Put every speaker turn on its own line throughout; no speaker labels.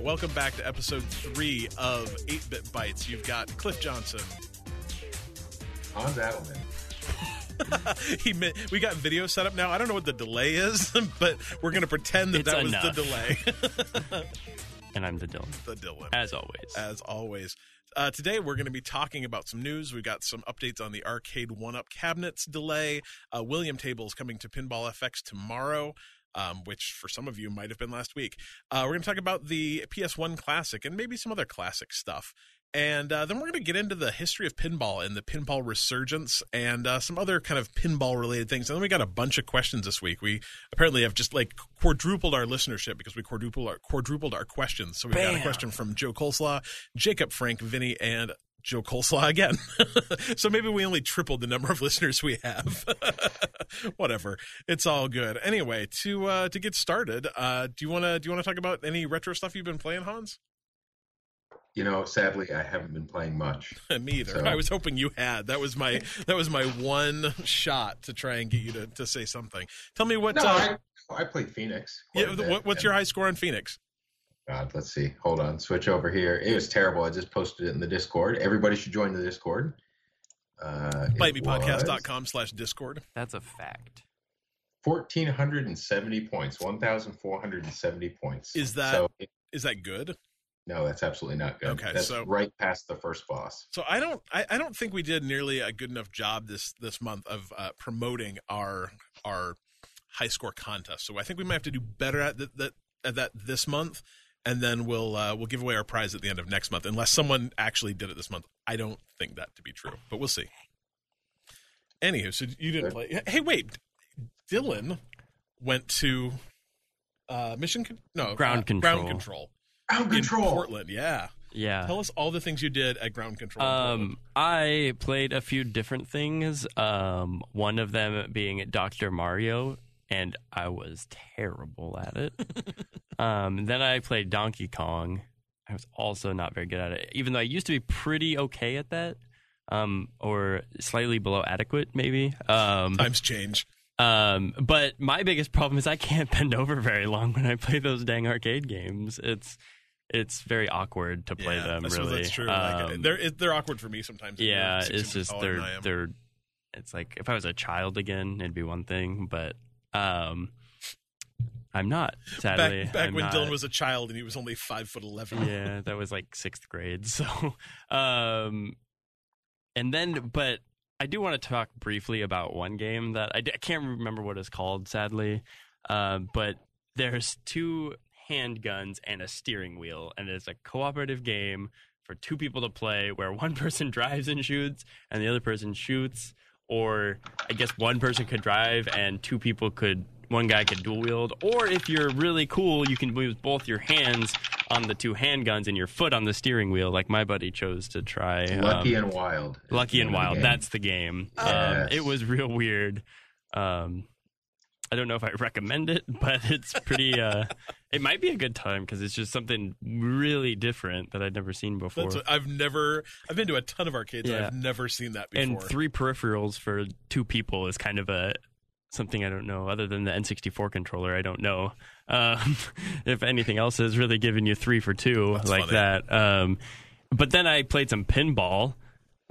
All right, welcome back to episode three of 8 Bit Bites. You've got Cliff Johnson.
Hans Adelman.
he mi- we got video set up now. I don't know what the delay is, but we're going to pretend that
It's
that
enough.
was the delay.
And I'm the Dylan,
the Dylan.
as always.
as always. Uh, today we're going to be talking about some news. We've got some updates on the Arcade One Up cabinets delay. Uh, William Table is coming to Pinball FX tomorrow, um, which for some of you might have been last week. Uh, we're going to talk about the PS1 Classic and maybe some other classic stuff. And uh, then we're going to get into the history of pinball and the pinball resurgence and uh, some other kind of pinball related things. And then we got a bunch of questions this week. We apparently have just like quadrupled our listenership because we quadrupled our quadrupled our questions. So we got a question from Joe Coleslaw, Jacob, Frank, Vinny, and Joe Coleslaw again. so maybe we only tripled the number of listeners we have. Whatever, it's all good. Anyway, to uh, to get started, uh, do you want to do you want to talk about any retro stuff you've been playing, Hans?
You know, sadly, I haven't been playing much.
Me either.
So-
I was hoping you had. That was my that was my one shot to try and get you to, to say something. Tell me what.
No,
uh,
I, I played Phoenix.
yeah, what, what's your high score on Phoenix?
God, let's see. Hold on. Switch over here. It was terrible. I just posted it in the Discord. Everybody should join the Discord. Uh, it
BiteMePodcast.com slash Discord.
That's a fact.
1,470 points. 1,470 points.
Is that-
So, it-
Is that good?
no, that's absolutely not good.
Okay,
that's
so-
right past the first boss.
So I don't I, I don't think we did nearly a good enough job this this month of uh, promoting our our high score contest. So I think we might have to do better at that, that at that this month, and then we'll uh, we'll give away our prize at the end of next month, unless someone actually did it this month. I don't think that to be true, but we'll see. Anywho, so you didn't play. Hey, wait, Dylan went to uh, mission con- no
Ground
uh,
Kontrol.
Ground Kontrol
Ground
in
Kontrol.
Portland. Yeah,
Yeah.
tell us all the things you did at Ground Kontrol.
Um, I played a few different things. Um, one of them being Dr. Mario, and I was terrible at it. um, then I played Donkey Kong. I was also not very good at it, even though I used to be pretty okay at that, um, or slightly below adequate, maybe. Um,
Times change.
Um, but my biggest problem is I can't bend over very long when I play those dang arcade games. It's it's very awkward to play
yeah,
them. really,
that's true. like,
Um,
they're they're awkward for me sometimes.
yeah, it's just they're
than I am.
they're. It's like if I was a child again, it'd be one thing, but um, I'm not. Sadly,
back back
I'm
when
not.
Dylan was a child and he was only five foot eleven.
yeah, that was like sixth grade. So, um, and then, but I do want to talk briefly about one game that I can't remember what it's called, sadly. Uh, but there's two handguns and a steering wheel, and it's a cooperative game for two people to play where one person drives and shoots and the other person shoots. Or I guess one person could drive and two people could, one guy could dual wield. Or if you're really cool, you can use both your hands on the two handguns and your foot on the steering wheel, like my buddy chose to try.
Lucky
um,
and Wild.
Lucky and Wild. That's the game. Um, it was real weird. Um, I don't know if I recommend it, but it's pretty. Uh, it might be a good time because it's just something really different that I'd never seen before.
That's what, I've never. I've been to a ton of arcades. and
Yeah.
I've never seen that before.
and three peripherals for two people is kind of a something I don't know. Other than the N64 controller, I don't know um, if anything else has really given you three for two
That's
like
funny.
that. Um, but then I played some pinball,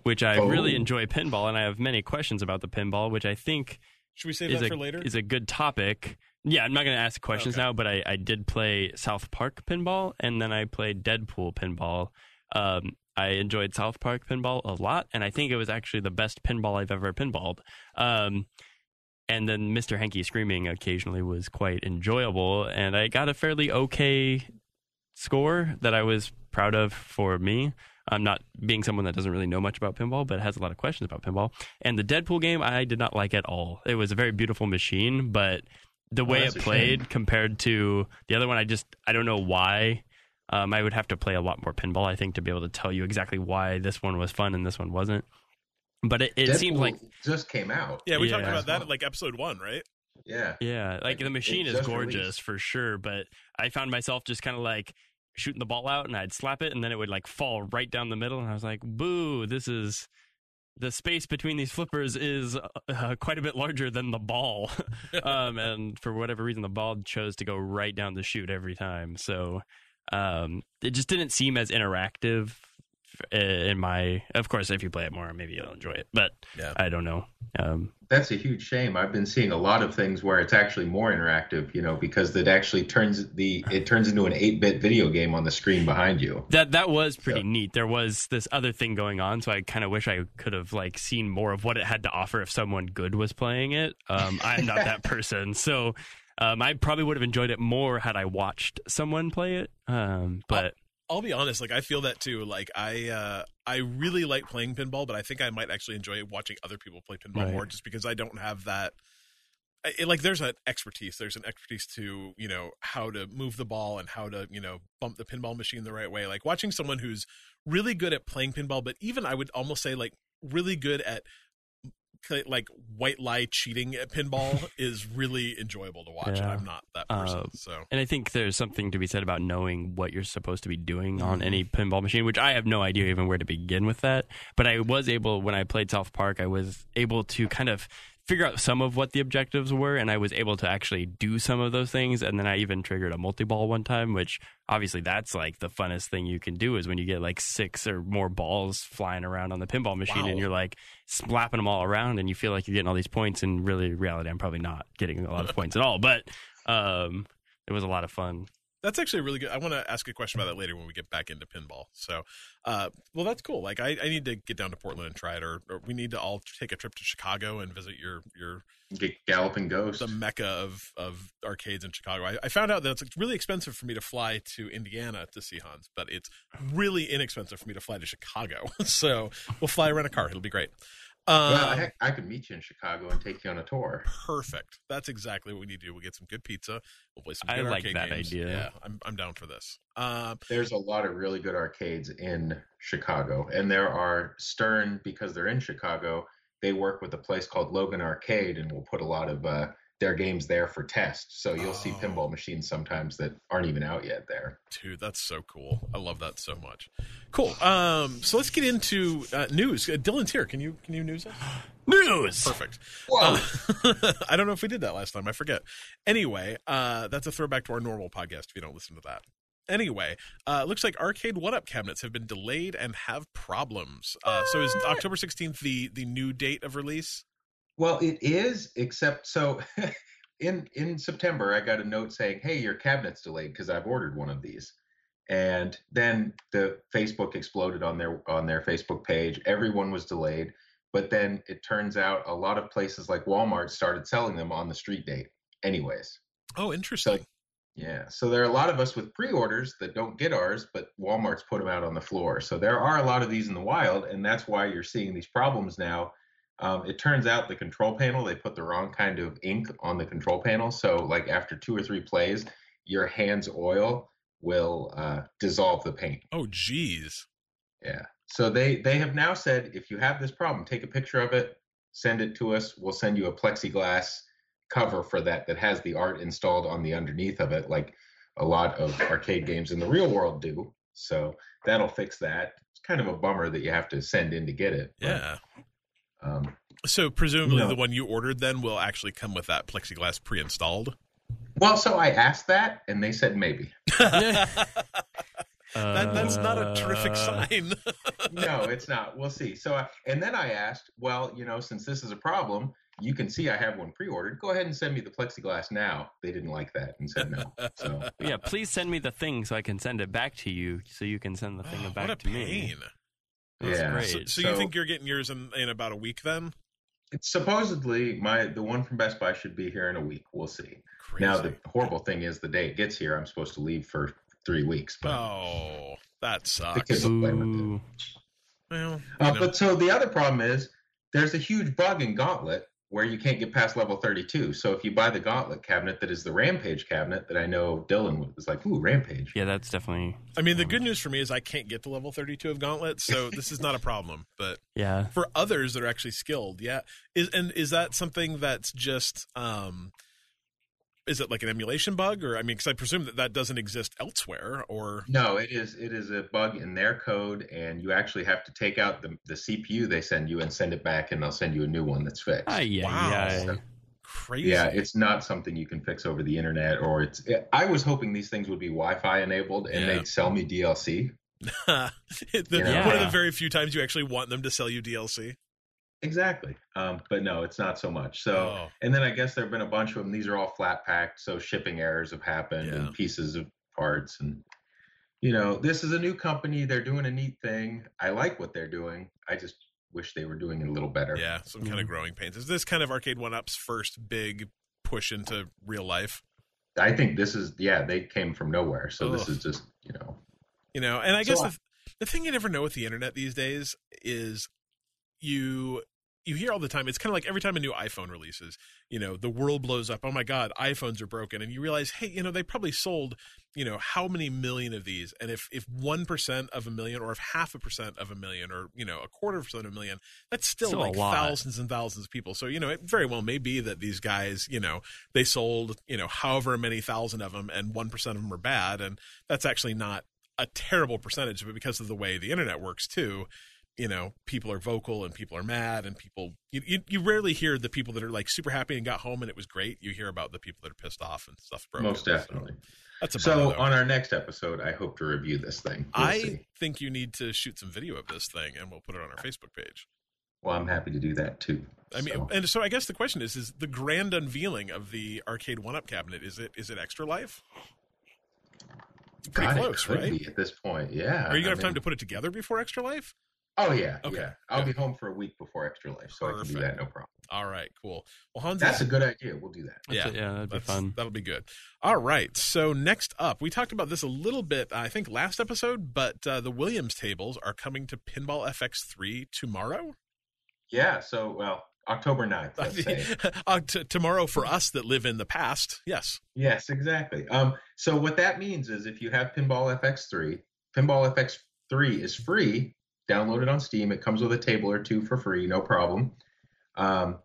which I
Oh.
really enjoy pinball, and I have many questions about the pinball, which I think
Should we save
is
that
a
for later?
is a good topic. Yeah, I'm not going to ask questions
Okay.
now, but I, I did play South Park pinball, and then I played Deadpool pinball. Um, I enjoyed South Park pinball a lot, and I think it was actually the best pinball I've ever pinballed. Um, and then Mr. Hanky screaming occasionally was quite enjoyable, and I got a fairly okay score that I was proud of for me. I'm not being someone that doesn't really know much about pinball, but has a lot of questions about pinball. And the Deadpool game, I did not like at all. It was a very beautiful machine, but the way
that's
it played
shame.
compared to the other one, I just I don't know why. Um, I would have to play a lot more pinball, I think, to be able to tell you exactly why this one was fun and this one wasn't. But it, it seems like
just came out.
yeah, we
yeah.
talked about that at like episode one, right?
Yeah.
Yeah, like
Like,
the machine is gorgeous
released.
for sure, but I found myself just kind of like shooting the ball out and I'd slap it and then it would like fall right down the middle and I was like, "Boo, this is the space between these flippers is uh, quite a bit larger than the ball." um and for whatever reason the ball chose to go right down the chute every time. So um, it just didn't seem as interactive. Uh, In my, of course, if you play it more, maybe you'll enjoy it. But
Yeah.
I don't know. Um,
That's a huge shame. I've been seeing a lot of things where it's actually more interactive, you know, because it actually turns the it turns into an 8-bit video game on the screen behind you.
that that was pretty
Yeah.
neat. There was this other thing going on, so I kind of wish I could have like seen more of what it had to offer if someone good was playing it. Um, I'm not that person, so um, I probably would have enjoyed it more had I watched someone play it. Um, but
I'll be honest, like I feel that too. Like I uh I really like playing pinball, but I think I might actually enjoy watching other people play pinball
Right.
more just because I don't have that it, like there's an expertise. There's an expertise to, you know, how to move the ball and how to, you know, bump the pinball machine the right way. Like watching someone who's really good at playing pinball, but even I would almost say like really good at like white lie cheating at pinball is really enjoyable to watch. And
Yeah.
I'm not that person.
Uh,
so
And I think there's something to be said about knowing what you're supposed to be doing on
Mhm.
any pinball machine, which I have no idea even where to begin with that. But I was able, when I played South Park, I was able to kind of figure out some of what the objectives were, and I was able to actually do some of those things. And then I even triggered a multi ball one time, which obviously that's like the funnest thing you can do is when you get like six or more balls flying around on the pinball machine,
Wow.
and you're like slapping them all around, and you feel like you're getting all these points. And really, in reality, I'm probably not getting a lot of points at all, but um, it was a lot of fun.
That's actually really good. I want to ask a question about that later when we get back into pinball. So, uh, well, that's cool. Like, I, I need to get down to Portland and try it, or, or we need to all take a trip to Chicago and visit your your
Get Galloping Ghost.
the mecca of of arcades in Chicago. I, I found out that it's really expensive for me to fly to Indiana to see Hans, but it's really inexpensive for me to fly to Chicago. so we'll fly rent a car. It'll be great. Um,
well, heck, I could meet you in Chicago and take you on a tour.
perfect. That's exactly what we need to do. We'll get some good pizza. We'll play some.
I
Good
like that
games.
idea.
Yeah, I'm I'm down for this. Um,
There's a lot of really good arcades in Chicago, and there are Stern because they're in Chicago. They work with a place called Logan Arcade, and we'll put a lot of uh, their games there for test. So you'll see
Oh.
pinball machines sometimes that aren't even out yet there.
Dude, that's so cool. I love that so much. Cool. Um, so let's get into uh, news. Uh, Dylan's here. Can you can you news us?
News.
Perfect.
Whoa!
Uh, I don't know if we did that last time. I forget. Anyway, uh, that's a throwback to our normal podcast. If you don't listen to that. Anyway, uh, looks like arcade one-up cabinets have been delayed and have problems. Uh, so is October sixteenth the the new date of release?
Well, it is, except so in in September I got a note saying, "Hey, your cabinet's delayed because I've ordered one of these." And then the Facebook exploded on their on their Facebook page. Everyone was delayed, but then it turns out a lot of places like Walmart started selling them on the street date. Anyways,
Oh, interesting.
yeah. So there are a lot of us with pre-orders that don't get ours, but Walmart's put them out on the floor. So there are a lot of these in the wild, and that's why you're seeing these problems now. Um, it turns out the control panel they put the wrong kind of ink on the control panel. So like after two or three plays, your hands oil will uh, dissolve the paint.
oh, geez.
Yeah. So they they have now said if you have this problem, take a picture of it, send it to us. We'll send you a plexiglass cover for that that has the art installed on the underneath of it, like a lot of arcade games in the real world do. So that'll fix that. It's kind of a bummer that you have to send in to get it.
Yeah.
Um,
So presumably
No.
the one you ordered then will actually come with that plexiglass pre-installed.
well, so I asked that, and they said maybe.
That, that's not a terrific
Uh,
sign.
no, it's not. We'll see. So, I, and then I asked, well, you know, since this is a problem, you can see I have one pre-ordered. Go ahead and send me the plexiglass now. They didn't like that and said no. So,
Yeah, please send me the thing so I can send it back to you, so you can send the thing
Oh,
back
what a
to me.
Pain.
That's
Yeah.
great.
So, so you
So-
think you're getting yours in, in about a week then?
it's supposedly my the one from Best Buy should be here in a week. We'll see. Now the horrible thing is the day it gets here, I'm supposed to leave for three weeks. But,
oh, that sucks.
kids will play with it.
Ooh.
Well,
Uh,
you know.
but so the other problem is there's a huge bug in Gauntlet where you can't get past level 32. So if you buy the Gauntlet cabinet that is the Rampage cabinet that I know Dylan was like, ooh, Rampage.
Yeah, that's definitely.
I mean, the good news for me is I can't get to level 32 of Gauntlet, so this is not a problem. But
Yeah.
for others that are actually skilled, yeah. Is and is that something that's just um is it like an emulation bug or I mean cuz I presume that that doesn't exist elsewhere or
No, it is it is a bug in their code, and you actually have to take out the, the CPU they send you and send it back, and they'll send you a new one that's fixed.
Ah, yeah,
Wow.
yeah.
crazy.
Yeah, it's not something you can fix over the internet, or it's. I was hoping these things would be Wi-Fi enabled and
Yeah.
they'd sell me DLC.
the,
Yeah.
One of the very few times you actually want them to sell you DLC.
Exactly, um, but no, it's not so much. So,
Oh.
and then I guess there have been a bunch of them. These are all flat packed, so shipping errors have happened
Yeah.
and pieces of parts, and you know, this is a new company. They're doing a neat thing. I like what they're doing. I just wish they were doing it a little better.
Yeah, some kind of
Mhm.
growing pains. Is this kind of Arcade One Up's first big push into real life?
I think this is yeah. They came from nowhere, so this is just you know
You know, and I
So
guess
I-
the, the thing you never know with the internet these days is you you hear all the time. It's kind of like every time a new iPhone releases, you know, the world blows up. Oh my God, iPhones are broken, and you realize, hey, you know, they probably sold, you know, how many million of these, and if if one percent of a million, or if half a percent of a million, or you know, a quarter percent of a million, that's still,
Still
like thousands and thousands of people. So you know, it very well may be that these guys, you know, they sold, you know, however many thousand of them, and one percent of them are bad, and that's actually not a terrible percentage, but because of the way the internet works too, you know, people are vocal and people are mad and people you, you you rarely hear the people that are like super happy and got home and it was great. You hear about the people that are pissed off and stuff broken.
most definitely.
That's a
So on our next episode, I hope to review this thing. We'll
I
see.
think you need to shoot some video of this thing and we'll put it on our Facebook page.
Well, I'm happy to do that too.
I mean,
So,
and so I guess the question is: Is the grand unveiling of the arcade one-up cabinet is it is it extra life? Pretty
God, it
close, right?
at this point. Yeah.
Are you gonna
I
have time to put it together before extra life?
Oh yeah,
Okay,
yeah. I'll
good.
be home for a week before Extra Life, so I can do that no problem.
All right, cool. Well, Hans,
That's
is-
a good idea. We'll do that.
yeah,
yeah, that'd be
That's-
fun.
That'll be good. All right. So next up, we talked about this a little bit, I think, last episode, but uh, the Williams tables are coming to Pinball FX3 tomorrow.
Yeah. So well, October 9th.
Uh, t- tomorrow for us that live in the past. Yes.
Yes, exactly. Um, so what that means is if you have Pinball FX3, Pinball FX3 is free. Download it on Steam. It comes with a table or two for free, no problem. Um,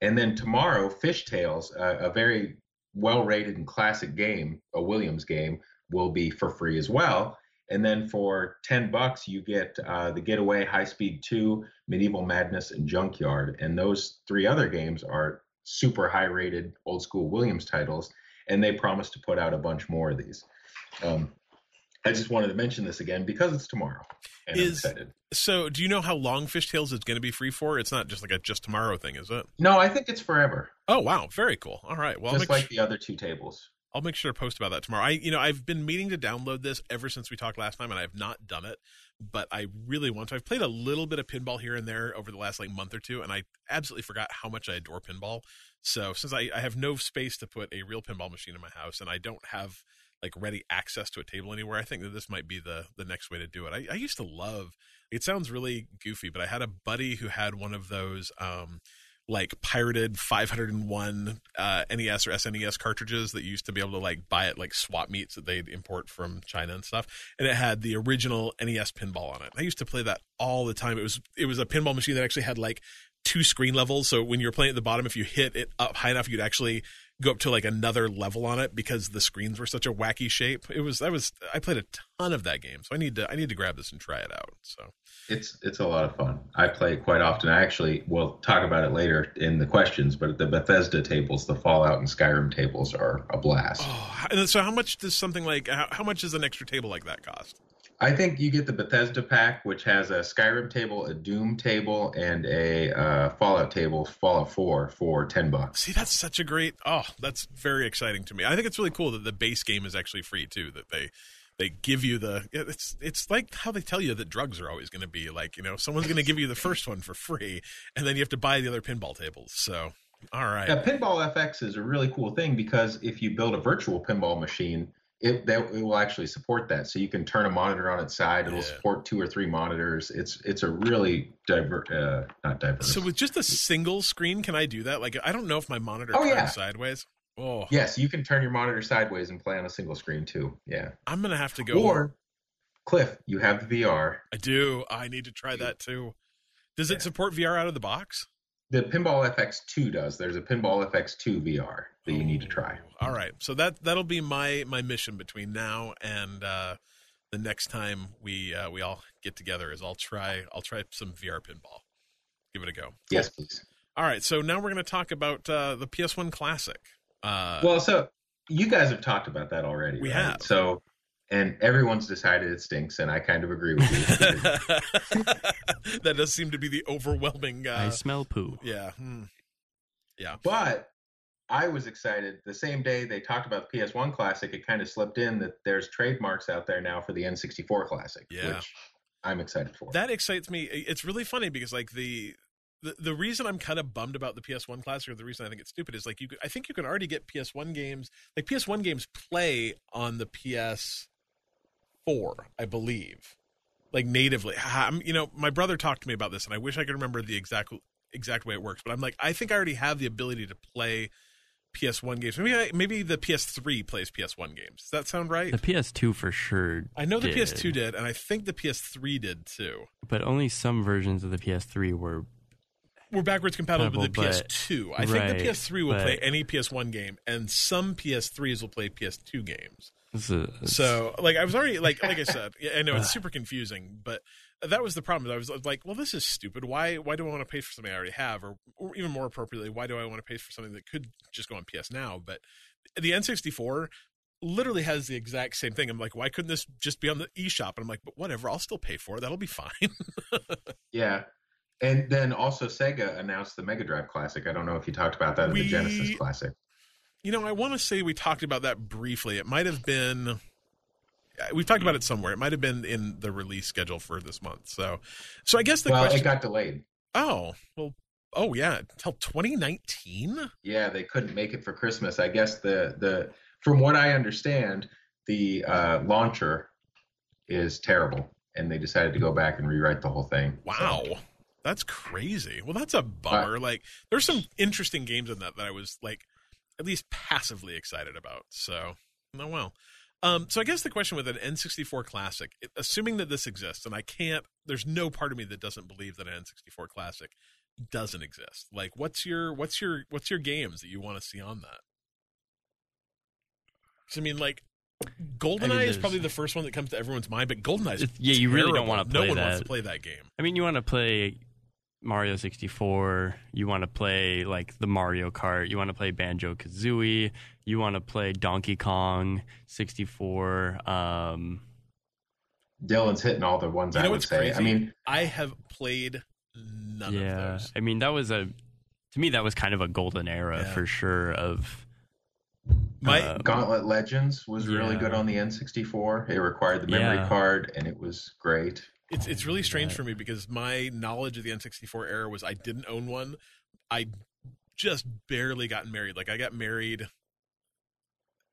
and then tomorrow, Fish Tales, a, a very well-rated and classic game, a Williams game, will be for free as well. And then for ten bucks, you get uh, the Getaway, High Speed Two, Medieval Madness, and Junkyard. And those three other games are super high-rated, old-school Williams titles and they promise to put out a bunch more of these. Um, I just wanted to mention this again because it's tomorrow, and I'm
Is-
excited.
So, do you know how long Fish Tales is going to be free for? It's not just like a just tomorrow thing, is it?
No, I think it's forever,
Oh, wow, very cool. All right, well,
just like the other two tables.
I'll make sure to post about that tomorrow. I, you know, I've been meaning to download this ever since we talked last time, and I have not done it. But I really want to. I've played a little bit of pinball here and there over the last like month or two, and I absolutely forgot how much I adore pinball. So since I, I have no space to put a real pinball machine in my house, and I don't have like ready access to a table anywhere, I think that this might be the the next way to do it. I, I used to love. It sounds really goofy, but I had a buddy who had one of those. um like pirated 501 uh, NES or SNES cartridges that used to be able to like buy at like swap meets that they'd import from China and stuff. And it had the original NES pinball on it. I used to play that all the time. It was it was a pinball machine that actually had like two screen levels. So when you're playing at the bottom, if you hit it up high enough, you'd actually go up to like another level on it because the screens were such a wacky shape. It was I was I played a ton of that game. So I need to I need to grab this and try it out. So
It's it's a lot of fun. I play it quite often. I actually will talk about it later in the questions, but the Bethesda tables, the Fallout and Skyrim tables, are a blast.
oh, and so how much does something like how, how much does an extra table like that cost?
I think you get the Bethesda pack, which has a Skyrim table, a Doom table, and a uh, Fallout table, Fallout 4, for ten bucks.
See, that's such a great. Oh, that's very exciting to me. I think it's really cool that the base game is actually free too. That they they give you the. It's it's like how they tell you that drugs are always going to be like you know someone's going to give you the first one for free, and then you have to buy the other pinball tables. So, all right,
Yeah, Pinball FX is a really cool thing because if you build a virtual pinball machine, it that it will actually support that. So you can turn a monitor on its side. It'll
Yeah.
support two or three monitors. It's it's a really diver uh, not diverse.
so with just a single screen, can I do that? Like, I don't know if my monitor
Oh,
turns
yeah.
sideways. Oh,
yes, you can turn your monitor sideways and play on a single screen too. Yeah.
I'm gonna have to go.
Or Cliff, you have the VR.
I do. I need to try that too. Does it support VR out of the box?
The Pinball FX2 does. There's a Pinball FX2 VR that you need to try.
All right, so that that'll be my my mission between now and uh, the next time we uh, we all get together. Is I'll try I'll try some VR pinball. Give it a go.
Yes, please.
All right, so now we're going to talk about uh, the PS1 Classic. Uh,
well, so you guys have talked about that already.
We
right?
have.
So, and everyone's decided it stinks, and I kind of agree with you.
that does seem to be the overwhelming. Uh,
I smell poo.
yeah. Hmm. Yeah.
but I was excited the same day they talked about the PS1 Classic. It kind of slipped in that there's trademarks out there now for the N64 Classic,
Yeah.
which I'm excited for.
That excites me. It's really funny because like the the, the reason I'm kind of bummed about the PS1 Classic, or the reason I think it's stupid, is like you. I think you can already get PS1 games. Like PS1 games play on the PS4, I believe, like natively. I'm, you know, my brother talked to me about this, and I wish I could remember the exact exact way it works. But I'm like, I think I already have the ability to play PS1 games. Maybe I, maybe the PS3 plays PS1 games. Does that sound right?
The PS2 for sure.
I know the
did,
PS2 did, and I think the PS3 did too.
but only some versions of the PS3 were.
we're backwards compatible with the
but-
PS2. I think
right,
the PS3 will play any PS1 game, and some PS3s will play PS2 games.
This is- it's-
So, like, I was already like, like I said, yeah, I know it's ah. super confusing, but that was the problem. I was like, well, this is stupid. Why? Why do I want to pay for something I already have, or, or even more appropriately, why do I want to pay for something that could just go on PS Now? But the N64 literally has the exact same thing. I'm like, why couldn't this just be on the eShop? And I'm like, but whatever, I'll still pay for it. That'll be fine.
yeah. And then also Sega announced the Mega Drive Classic. I don't know if you talked about that in the Genesis Classic.
You know, I want to say we talked about that briefly. It might have been uh, we've talked about it somewhere. It might have been in the release schedule for this month. So, so I guess the
well,
question.
it got delayed.
oh well. Oh yeah, until 2019.
Yeah, they couldn't make it for Christmas. I guess the the from what I understand, the uh, launcher is terrible, and they decided to go back and rewrite the whole thing.
Wow, that's crazy. Well, that's a bummer. like, there's some interesting games in that that I was like at least passively excited about. So, oh well. Um, so I guess the question with an N64 Classic, assuming that this exists, and I can't, there's no part of me that doesn't believe that an N64 Classic doesn't exist. Like, what's your, what's your, what's your games that you want to see on that? I mean, like, GoldenEye is probably the first one that comes to everyone's mind, but GoldenEye
yeah, you really don't wanna
No
play
one wants to play that game.
I mean, you want to play Mario 64. You want to play like the Mario Kart. You want to play Banjo Kazooie. You want to play Donkey Kong 64. Um,
Dylan's hitting all the ones
You
I
know
would
what's
say.
crazy?
I mean,
I have played none
yeah,
of those.
I mean that was a to me that was kind of a golden era
Yeah.
for sure. Of
My
uh,
Gauntlet Legends was really good on the N64. It required the memory
Yeah.
card, and it was great.
It's it's really strange for me because my knowledge of the N64 era was I didn't own one. I just barely gotten married. Like I got married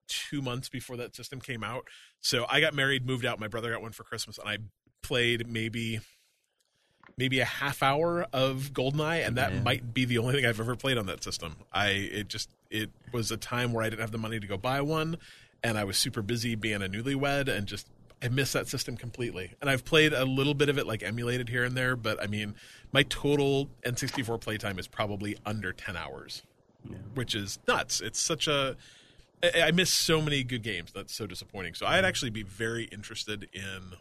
two months before that system came out. So I got married, moved out. My brother got one for Christmas, and I played maybe maybe a half hour of Goldeneye, and that might be the only thing I've ever played on that system. I it just it was a time where I didn't have the money to go buy one, and I was super busy being a newlywed, and just I miss that system completely. And I've played a little bit of it like emulated here and there, but I mean, my total N64 playtime is probably under 10 hours,
Yeah.
which is nuts. It's such a I I miss so many good games. That's so disappointing. So I'd mm-hmm. actually be very interested in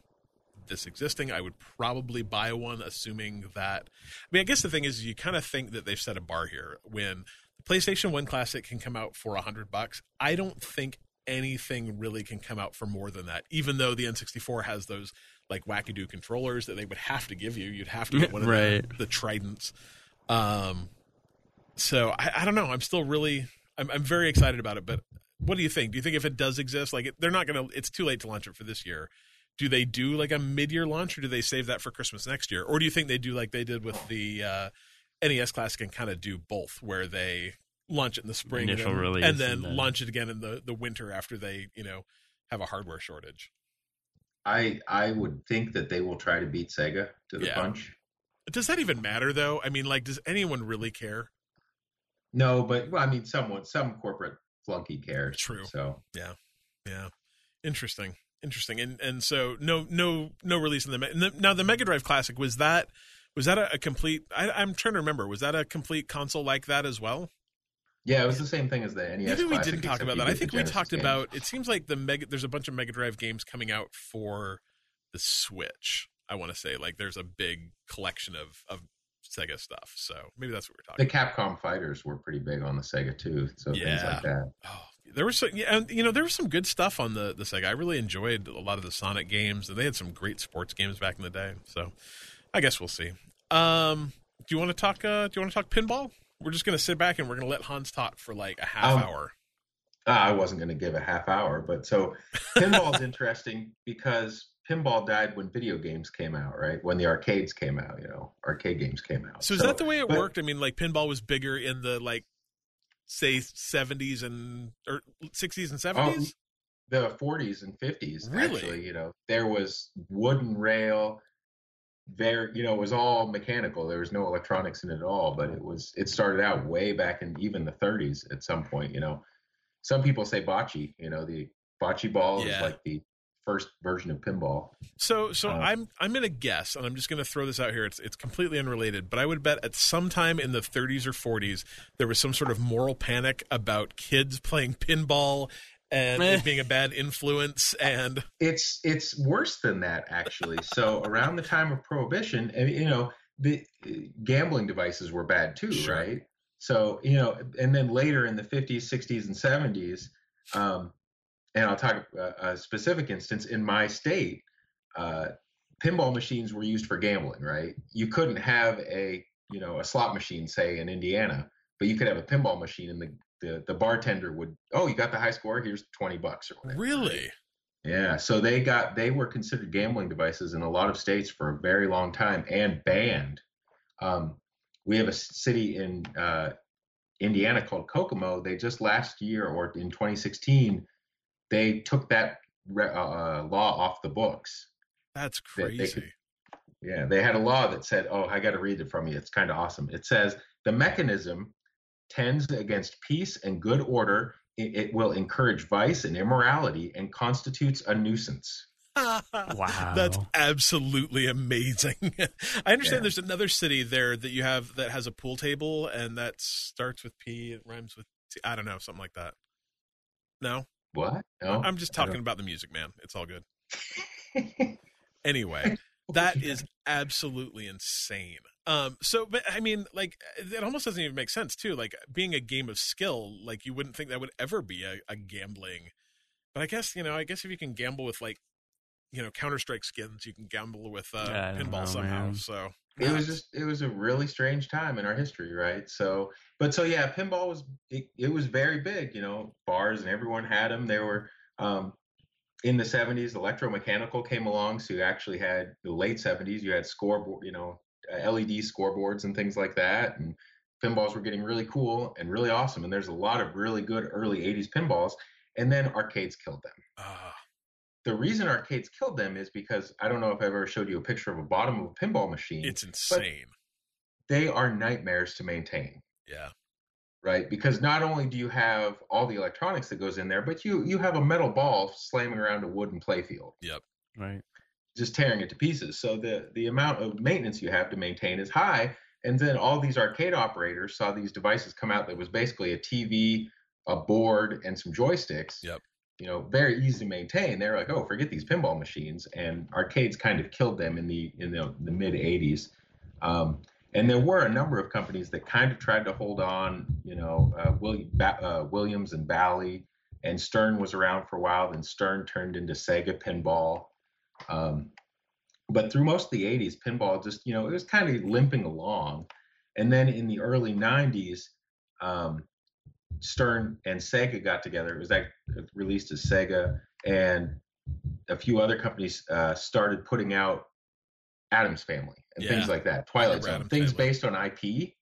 this existing. I would probably buy one, assuming that. I mean, I guess the thing is, you kind of think that they've set a bar here. When the PlayStation One Classic can come out for a hundred bucks, I don't think anything really can come out for more than that. Even though the N64 has those like wacky do controllers that they would have to give you, you'd have to get one of
Right.
the, the Tridents. Um, so I, I don't know. I'm still really, I'm, I'm very excited about it. But what do you think? Do you think if it does exist, like it, they're not gonna, it's too late to launch it for this year. Do they do like a mid-year launch, or do they save that for Christmas next year, or do you think they do like they did with the uh, NES Classic and kind of do both, where they launch it in the spring,
Initial
and then,
release
and then
and then-
launch it again in the the winter after they, you know, have a hardware shortage?
I I would think that they will try to beat Sega to the
Yeah.
punch.
Does that even matter though? I mean, like, does anyone really care?
No, but well, I mean, someone some corporate flunky cares.
True.
So
Yeah, yeah, interesting, interesting. And and so no no no release in the, Me- the now the Mega Drive Classic was that was that a, a complete? I, I'm trying to remember. Was that a complete console like that as well?
Yeah, it was the same thing as the NES.
Maybe we didn't talk about that. I think we talked
games.
about. It seems like the Mega. There's a bunch of Mega Drive games coming out for the Switch. I want to say like there's a big collection of of Sega stuff. So maybe that's what we're talking. About The.
Capcom fighters were pretty big on the Sega too, so things
Yeah.
like that.
Oh, there was some, yeah, and, you know, there was some good stuff on the the Sega. I really enjoyed a lot of the Sonic games. And they had some great sports games back in the day. So I guess we'll see. Um, do you want to talk? Uh, do you want to talk pinball? We're just gonna sit back and we're gonna let Hans talk for like a half
Um,
hour.
I wasn't going to give a half hour, but so pinball's interesting because pinball died when video games came out, right? When the arcades came out, you know, arcade games came out.
So is that the way it
but-
worked? I mean, like pinball was bigger in the like say seventies and or sixties and seventies.
the 40s and 50s
Really?
actually you know there was wooden rail there you know it was all mechanical there was no electronics in it at all but it was it started out way back in even the 30s at some point you know some people say bocce you know the bocce ball
Yeah.
is like the first version of pinball
So so
Uh,
I'm I'm gonna guess, and I'm just gonna throw this out here. It's it's completely unrelated, but I would bet at some time in the 30s or 40s there was some sort of moral panic about kids playing pinball and
Eh.
it being a bad influence. And
it's it's worse than that actually so around the time of prohibition and, you know the uh, gambling devices were bad too
Sure.
right so you know and then later in the 50s 60s and 70s um, and i'll talk a, a specific instance in my state uh, pinball machines were used for gambling right you couldn't have a you know a slot machine say in indiana but you could have a pinball machine in the the, the bartender would oh you got the high score here's 20 bucks or whatever
really,
Yeah, so they got they were considered gambling devices in a lot of states for a very long time and banned. Um, we have a city in uh, Indiana called Kokomo. They just last year or in 2016 they took that re- uh, law off the books.
that's
They- they
crazy.
could- Yeah, they had a law that said, "Oh, I got to read it from you. It's kind of awesome." It says the mechanism tends against peace and good order. It, it will encourage vice and immorality and constitutes a nuisance.
Wow.
That's absolutely amazing. I understand
Yeah.
there's another city there that you have that has a pool table and that starts with P, it rhymes with T. I don't know, something like that. No,
What? No,
I'm just talking about the music, man. It's all good. Anyway, that is absolutely insane. Um, so, but I mean, like, it almost doesn't even make sense too. Like, being a game of skill, like, you wouldn't think that would ever be a, a gambling. But I guess you know, I guess if you can gamble with like, you know, Counter Strike skins, you can gamble with uh,
Yeah,
pinball
know,
somehow.
man.
So
it was just it was a really strange time in our history right so but so yeah pinball was it, it was very big you know bars and everyone had them they were um in the 70s electromechanical came along so you actually had the late 70s you had scoreboard you know led scoreboards and things like that and pinballs were getting really cool and really awesome and there's a lot of really good early 80s pinballs and then arcades killed them
uh,
the reason arcades killed them is because I don't know if I've ever showed you a picture of a bottom of a pinball machine.
it's insane.
they are nightmares to maintain,
yeah,
right? Because not only do you have all the electronics that goes in there, but you you have a metal ball slamming around a wooden playfield, Yep.
right.
Just tearing it to pieces. So the the amount of maintenance you have to maintain is high. And then all these arcade operators saw these devices come out that was basically a TV, a board, and some joysticks.
Yep.
You know, very easy to maintain. They're like, oh, forget these pinball machines, and arcades kind of killed them in the in the, the mid '80s. Um, and there were a number of companies that kind of tried to hold on. You know, uh, William, ba- uh, Williams and Bally, and Stern was around for a while. Then Stern turned into Sega Pinball. Um, but through most of the 80s, pinball just, you know, it was kind of limping along. And then in the early 90s, um, Stern and Sega got together. It was like released as Sega, and a few other companies uh, started putting out Addams Family and
Yeah.
things like that, Twilight Zone,
Addams
things
Family.
based on IP,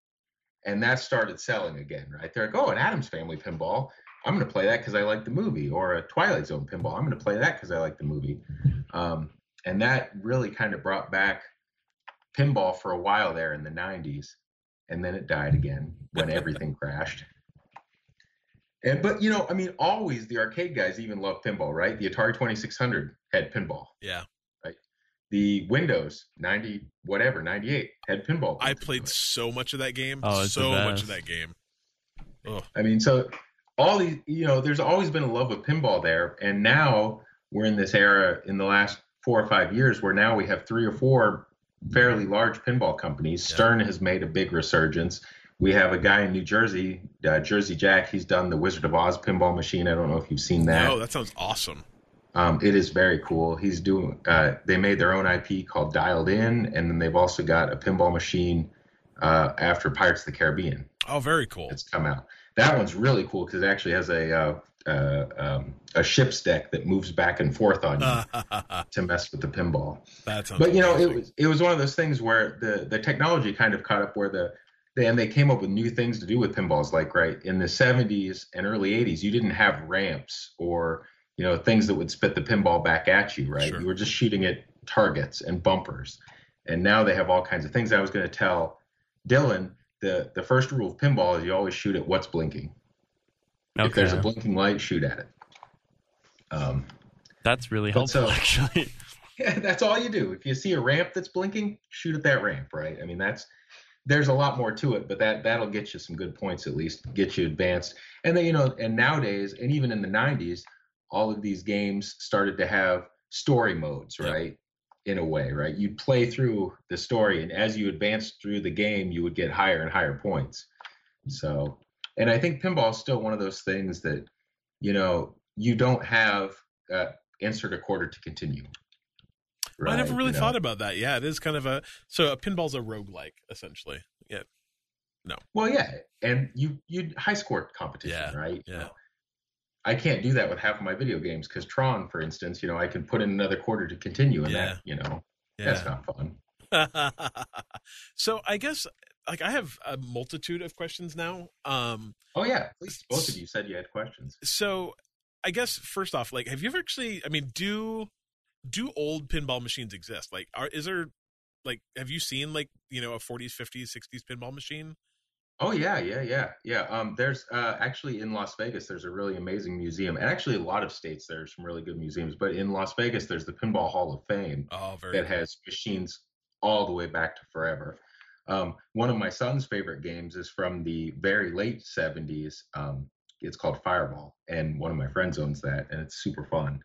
and that started selling again. Right? They're like, oh, an Addams Family pinball. I'm going to play that because I like the movie, or a Twilight Zone pinball. I'm going to play that because I like the movie. Um, and that really kind of brought back pinball for a while there in the 90s and then it died again when everything crashed and but you know i mean always the arcade guys even loved pinball right the atari 2600 had pinball
yeah.
the windows 90 whatever 98 had pinball
I played so much of that game.
Oh, it's the
so much of that game. Oh,
I mean, so all these, you know, there's always been a love of pinball there, and now we're in this era in the last four or five years where now we have three or four fairly large pinball companies. Stern has made a big resurgence. We have a guy in New Jersey, uh, Jersey Jack. He's done the Wizard of Oz pinball machine. I don't know if you've seen that.
Oh, that sounds awesome.
Um, it is very cool. He's doing. Uh, they made their own IP called Dialed In, and then they've also got a pinball machine uh, after Pirates of the Caribbean.
Oh, very cool.
It's come out. That one's really cool because it actually has a uh, uh, um, a ship's deck that moves back and forth on you to mess with the pinball.
that sounds
But you know, it was it was one of those things where the the technology kind of caught up where the they, and they came up with new things to do with pinballs. Like right in the 70s and early 80s, you didn't have ramps or you know things that would spit the pinball back at you. Right,
Sure.
you were just shooting at targets and bumpers. And now they have all kinds of things. I was going to tell Dylan the the first rule of pinball is you always shoot at what's blinking. If there's a blinking light, shoot at it. Um,
That's really helpful,
so-
actually.
Yeah, that's all you do. If you see a ramp that's blinking, shoot at that ramp, right? I mean, that's there's a lot more to it, but that that'll get you some good points at least, get you advanced. And then you know, and nowadays, and even in the '90s, all of these games started to have story modes,
Yep.
Right? In a way, right? You'd play through the story, and as you advanced through the game, you would get higher and higher points. So, and I think pinball is still one of those things that, you know, you don't have uh, insert a quarter to continue.
I never really
You know?
thought about that. Yeah, it is kind of a so a pinball's a roguelike essentially. Yeah. No.
Well, yeah, and you you high score competition,
Yeah,
right? You
yeah.
know, I can't do that with half of my video games because Tron, for instance, you know, I can put in another quarter to continue, and
Yeah.
that you know
Yeah.
that's not fun.
so I guess like I have a multitude of questions now. Um
Oh yeah, at least both of you said you had questions.
so I guess first off, like have you ever actually I mean, do do old pinball machines exist? Like are is there like have you seen like, you know, a 40s, 50s, 60s pinball machine?
Oh yeah, yeah, yeah, yeah. Um, there's uh, actually in Las Vegas, there's a really amazing museum, and actually a lot of states there's some really good museums. But in Las Vegas, there's the Pinball Hall of Fame,
Oh, very
that has machines all the way back to forever. Um, one of my son's favorite games is from the very late 70s. Um, it's called Fireball, and one of my friends owns that, and it's super fun.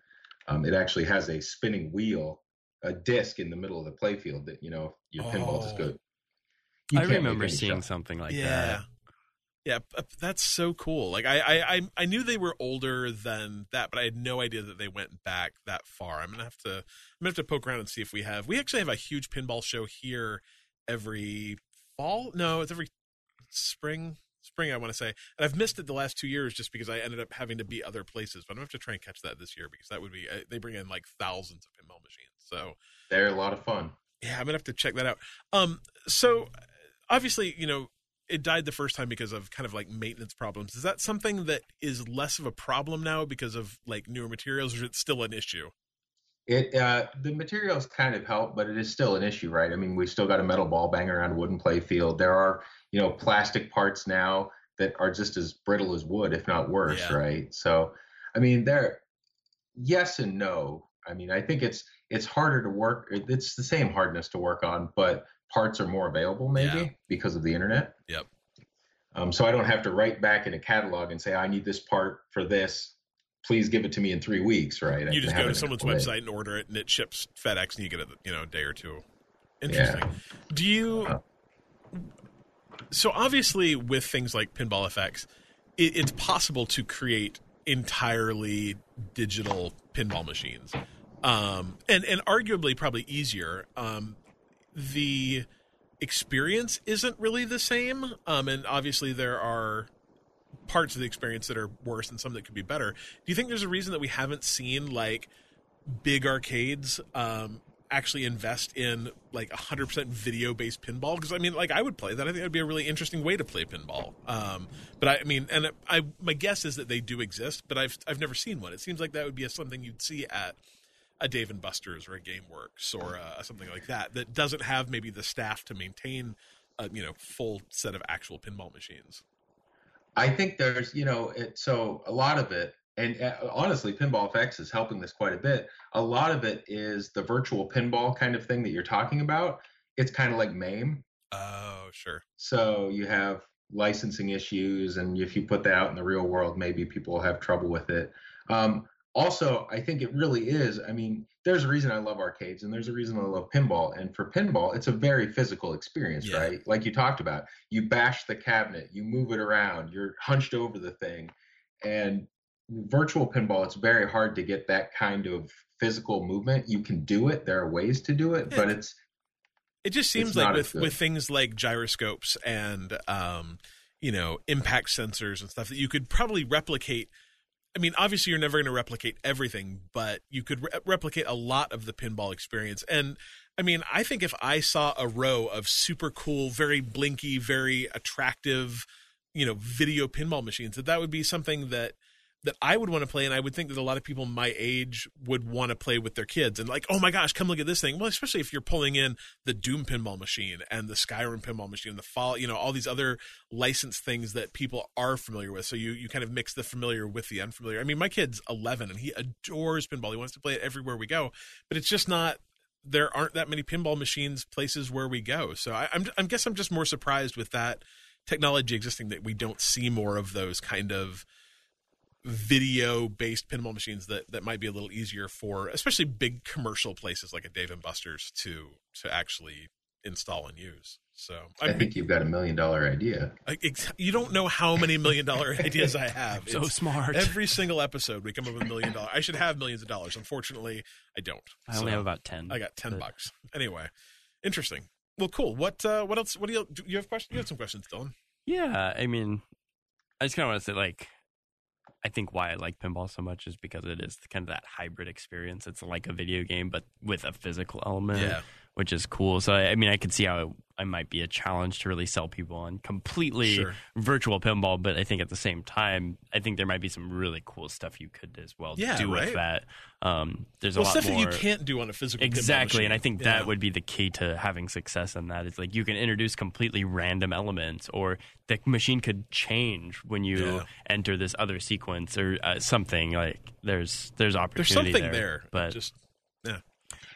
Um, it actually has a spinning wheel, a disc in the middle of the playfield that you know your pinball just
Oh.
goes. You
I remember seeing
shots.
something like
yeah.
that.
Yeah, p- that's so cool. Like I, I, I, I knew they were older than that, but I had no idea that they went back that far. I'm gonna have to, I'm gonna have to poke around and see if we have. We actually have a huge pinball show here every fall. No, it's every spring. Spring, I want to say, and I've missed it the last two years just because I ended up having to be other places. But I'm gonna have to try and catch that this year because that would be uh, they bring in like thousands of pinball machines. So
They're a lot of fun.
yeah, I'm gonna have to check that out. Um, so obviously, you know, it died the first time because of kind of like maintenance problems. Is that something that is less of a problem now because of like newer materials, or is it still an issue?
It uh, the materials kind of help, but it is still an issue, right? I mean, we've still got a metal ball banging around a wooden play field. There are, you know, plastic parts now that are just as brittle as wood, if not worse,
Yeah.
right? So, I mean, there, yes and no. I mean, I think it's it's harder to work. It's the same hardness to work on, but parts are more available, maybe
Yeah.
because of the internet.
Yep.
Um, so I don't have to write back in a catalog and say I need this part for this. Please give it to me in three weeks, right? I
You just go to someone's
in a way.
website and order it, and it ships FedEx, and you get it, you know, a day or two. Interesting. Do you?
Uh.
So obviously, with things like Pinball FX, it, it's possible to create entirely digital pinball machines, um, and and arguably probably easier. Um, the experience isn't really the same, um, and obviously there are parts of the experience that are worse and some that could be better. Do you think there's a reason that we haven't seen like big arcades um, actually invest in like 100% video based pinball? Because I mean, like I would play that. I think that'd be a really interesting way to play pinball. Um, but I, I mean, and I my guess is that they do exist, but I've I've never seen one. It seems like that would be a, something you'd see at a Dave and Buster's or a GameWorks or uh, something like that that doesn't have maybe the staff to maintain a you know full set of actual pinball machines.
I think there's, you know, it, so a lot of it, and uh, honestly, Pinball FX is helping this quite a bit. A lot of it is the virtual pinball kind of thing that you're talking about. It's kind of like MAME.
Oh, sure.
So you have licensing issues, and if you put that out in the real world, maybe people will have trouble with it. Um, also, I think it really is. I mean, there's a reason I love arcades and there's a reason I love pinball. And for pinball, it's a very physical experience,
Yeah.
right? Like you talked about, you bash the cabinet, you move it around, you're hunched over the thing. And virtual pinball, it's very hard to get that kind of physical movement. You can do it, there are ways to do it, but it's
It just seems like with with things like gyroscopes and um, you know impact sensors and stuff that you could probably replicate. I mean, obviously, you're never going to replicate everything, but you could re- replicate a lot of the pinball experience. And I mean, I think if I saw a row of super cool, very blinky, very attractive, you know, video pinball machines, that that would be something that that I would want to play, and I would think that a lot of people my age would want to play with their kids, and like, oh my gosh, come look at this thing. Well, especially if you're pulling in the Doom pinball machine and the Skyrim pinball machine, and the fall, you know, all these other licensed things that people are familiar with. So you you kind of mix the familiar with the unfamiliar. I mean, my kid's 11 and he adores pinball. He wants to play it everywhere we go, but it's just not. There aren't that many pinball machines places where we go. So I, I'm I guess I'm just more surprised with that technology existing that we don't see more of those kind of video based pinball machines that that might be a little easier for especially big commercial places like a Dave and Buster's to to actually install and use. So
I,
I,
think you've got a million dollar idea.
I- ex- you don't know how many million dollar ideas I have.
So
It's-
smart.
Every single episode, we come up with a million dollars. I should have millions of dollars. Unfortunately, I don't.
I only
So,
have about ten.
I got ten
but-
bucks. Anyway, interesting. Well, cool. What uh, what else? What do you do? You have questions? You have some questions, Dylan?
Yeah, I mean, I just kind of want to say, like, I think why I like pinball so much is because it is kind of that hybrid experience. It's like a video game, but with a physical element, which is cool. So, I, mean, I could see how it, I might be a challenge to really sell people on completely
Sure.
virtual pinball, but I think at the same time, I think there might be some really cool stuff you could as well
Yeah,
do
right.
with that. Um, there's
Well,
a lot
stuff
more
that you can't do on a physical.
exactly and i think
Yeah.
that would be the key to having success in that it's like you can introduce completely random elements or the machine could change when you
Yeah.
enter this other sequence or uh, something like there's there's opportunity.
There's something
there,
there,
but
just
yeah,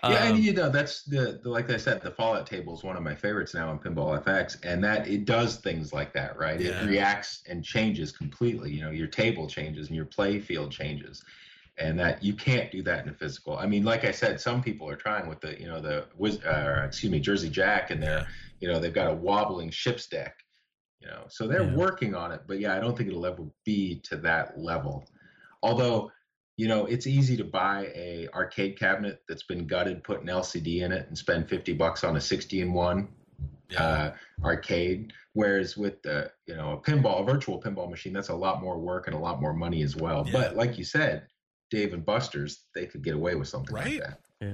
um,
and you know that's the, the like I said, the Fallout table is one of my favorites now in Pinball FX, and that it does things like that, right?
Yeah.
It reacts and changes completely. You know, your table changes and your play field changes, and that you can't do that in a physical. I mean, like I said, some people are trying with the you know the uh, excuse me Jersey Jack, and they're you know they've got a wobbling ship's deck. You know, so they're
Yeah.
working on it, but yeah, I don't think it'll ever be to that level. Although you know, it's easy to buy a arcade cabinet that's been gutted, put an LCD in it, and spend fifty bucks on a sixty in one
yeah.
uh, arcade. Whereas with the you know a pinball, a virtual pinball machine, that's a lot more work and a lot more money as well.
Yeah.
But like you said, Dave and Buster's, they could get away with something
Right?
like that.
yeah.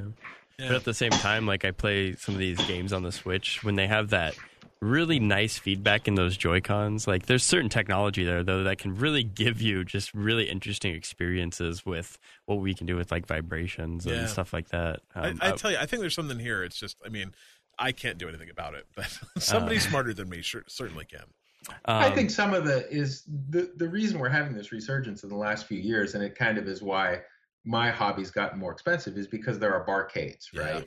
yeah.
But at the same time, like I play some of these games on the Switch when they have that really nice feedback in those Joy Cons. Like there's certain technology there though that can really give you just really interesting experiences with what we can do with like vibrations
Yeah.
and stuff like that. Um,
I, I tell you, I think there's something here. It's just, I mean, I can't do anything about it, but somebody
Uh.
smarter than me sure, certainly can.
I
um,
think some of the is the the reason we're having this resurgence in the last few years, and it kind of is why my hobby's gotten more expensive, is because there are barcades,
Yeah.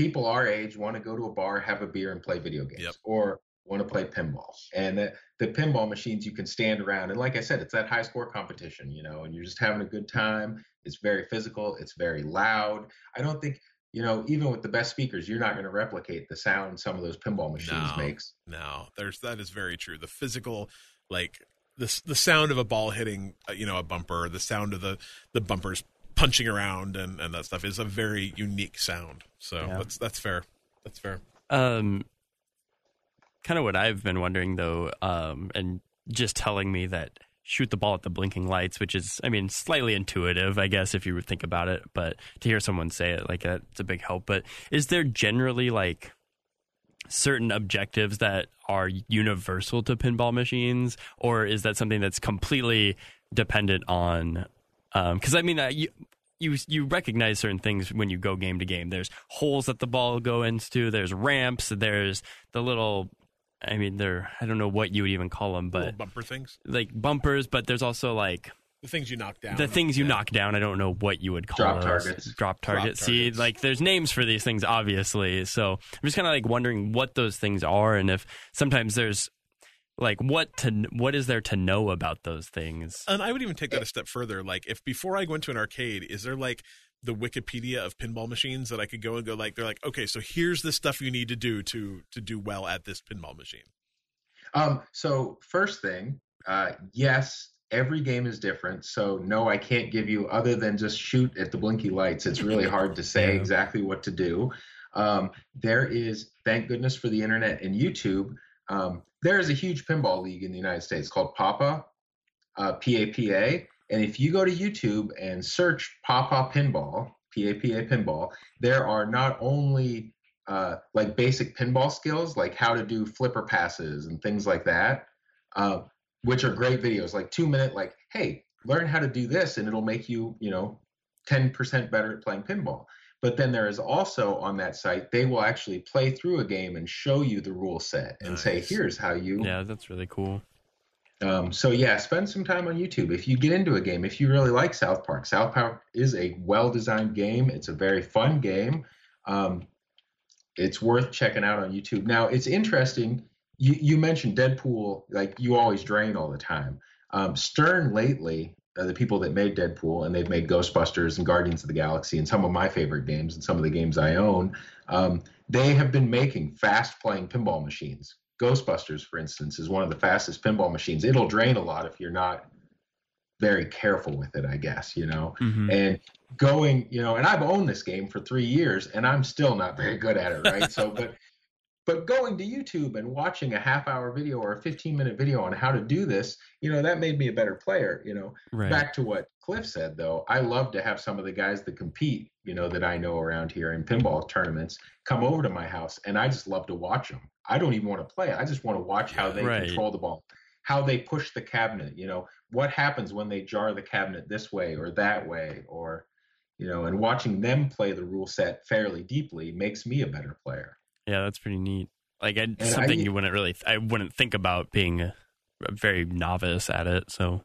People our age want to go to a bar, have a beer, and play video games,
Yep.
or want to play pinball. And the, the pinball machines, you can stand around, and like I said, it's that high score competition, you know, and you're just having a good time. It's very physical. It's very loud. I don't think. You know, even with the best speakers, you're not going to replicate the sound some of those pinball machines
No.
makes.
No, there's that is very true. The physical, like the the sound of a ball hitting, uh, you know, a bumper, the sound of the the bumpers punching around and and that stuff is a very unique sound. So
Yeah.
that's that's fair. That's fair.
Um, kind of what I've been wondering though, um, and just telling me that shoot the ball at the blinking lights, which is, I mean, slightly intuitive, I guess, if you would think about it. But to hear someone say it like that, it's a big help. But is there generally like certain objectives that are universal to pinball machines, or is that something that's completely dependent on? Because I mean, uh, you, you you recognize certain things when you go game to game. There's holes that the ball go into. There's ramps. There's the little. I mean, they're I don't know what you would even call them,
Little
but
bumper things,
like bumpers. But there's also like
the things you knock down,
the things you
Yeah.
knock down. I don't know what you would call
Drop
those.
targets.
Drop targets. See,
targets.
like there's names for these things, obviously. So I'm just kind of like wondering what those things are, and if sometimes there's like what to what is there to know about those things.
And I would even take that a step further. Like, if before I go into an arcade, is there like the Wikipedia of pinball machines that I could go and go like they're like okay so here's the stuff you need to do to to do well at this pinball machine.
Um, so first thing, uh, yes, every game is different. So no, I can't give you other than just shoot at the blinky lights. It's really hard to say
Yeah.
exactly what to do. Um, there is, thank goodness for the internet and YouTube. Um, there is a huge pinball league in the United States called PAPA, uh, PAPA. And if you go to YouTube and search PAPA Pinball, PAPA Pinball, there are not only uh, like basic pinball skills, like how to do flipper passes and things like that, uh, which are great videos, like two minute, like, hey, learn how to do this and it'll make you, you know, 10% better at playing pinball. But then there is also on that site, they will actually play through a game and show you the rule set and say, here's how you.
Yeah, that's really cool.
Um, so yeah, spend some time on YouTube. If you get into a game, if you really like South Park, South Park is a well-designed game. It's a very fun game. Um, it's worth checking out on YouTube. Now, it's interesting. You, you mentioned Deadpool, like you always drain all the time. Um, Stern lately, uh, the people that made Deadpool, and they've made Ghostbusters and Guardians of the Galaxy, and some of my favorite games, and some of the games I own. Um, they have been making fast-playing pinball machines. Ghostbusters, for instance, is one of the fastest pinball machines. It'll drain a lot if you're not very careful with it, I guess, you know.
Mhm.
And going, you know, and I've owned this game for three years and I'm still not very good at it, right? so, but but going to YouTube and watching a half hour video or a 15 minute video on how to do this, you know, that made me a better player, you know.
Right.
Back to what Cliff said, though, I love to have some of the guys that compete, you know, that I know around here in pinball tournaments come over to my house, and I just love to watch them. I don't even want to play. I just want to watch how they
Right.
control the ball, how they push the cabinet. You know, what happens when they jar the cabinet this way or that way, or you know, and watching them play the rule set fairly deeply makes me a better player.
Yeah, that's pretty neat. Like I,
I-
something you wouldn't really, I wouldn't think about being a, a very novice at it. So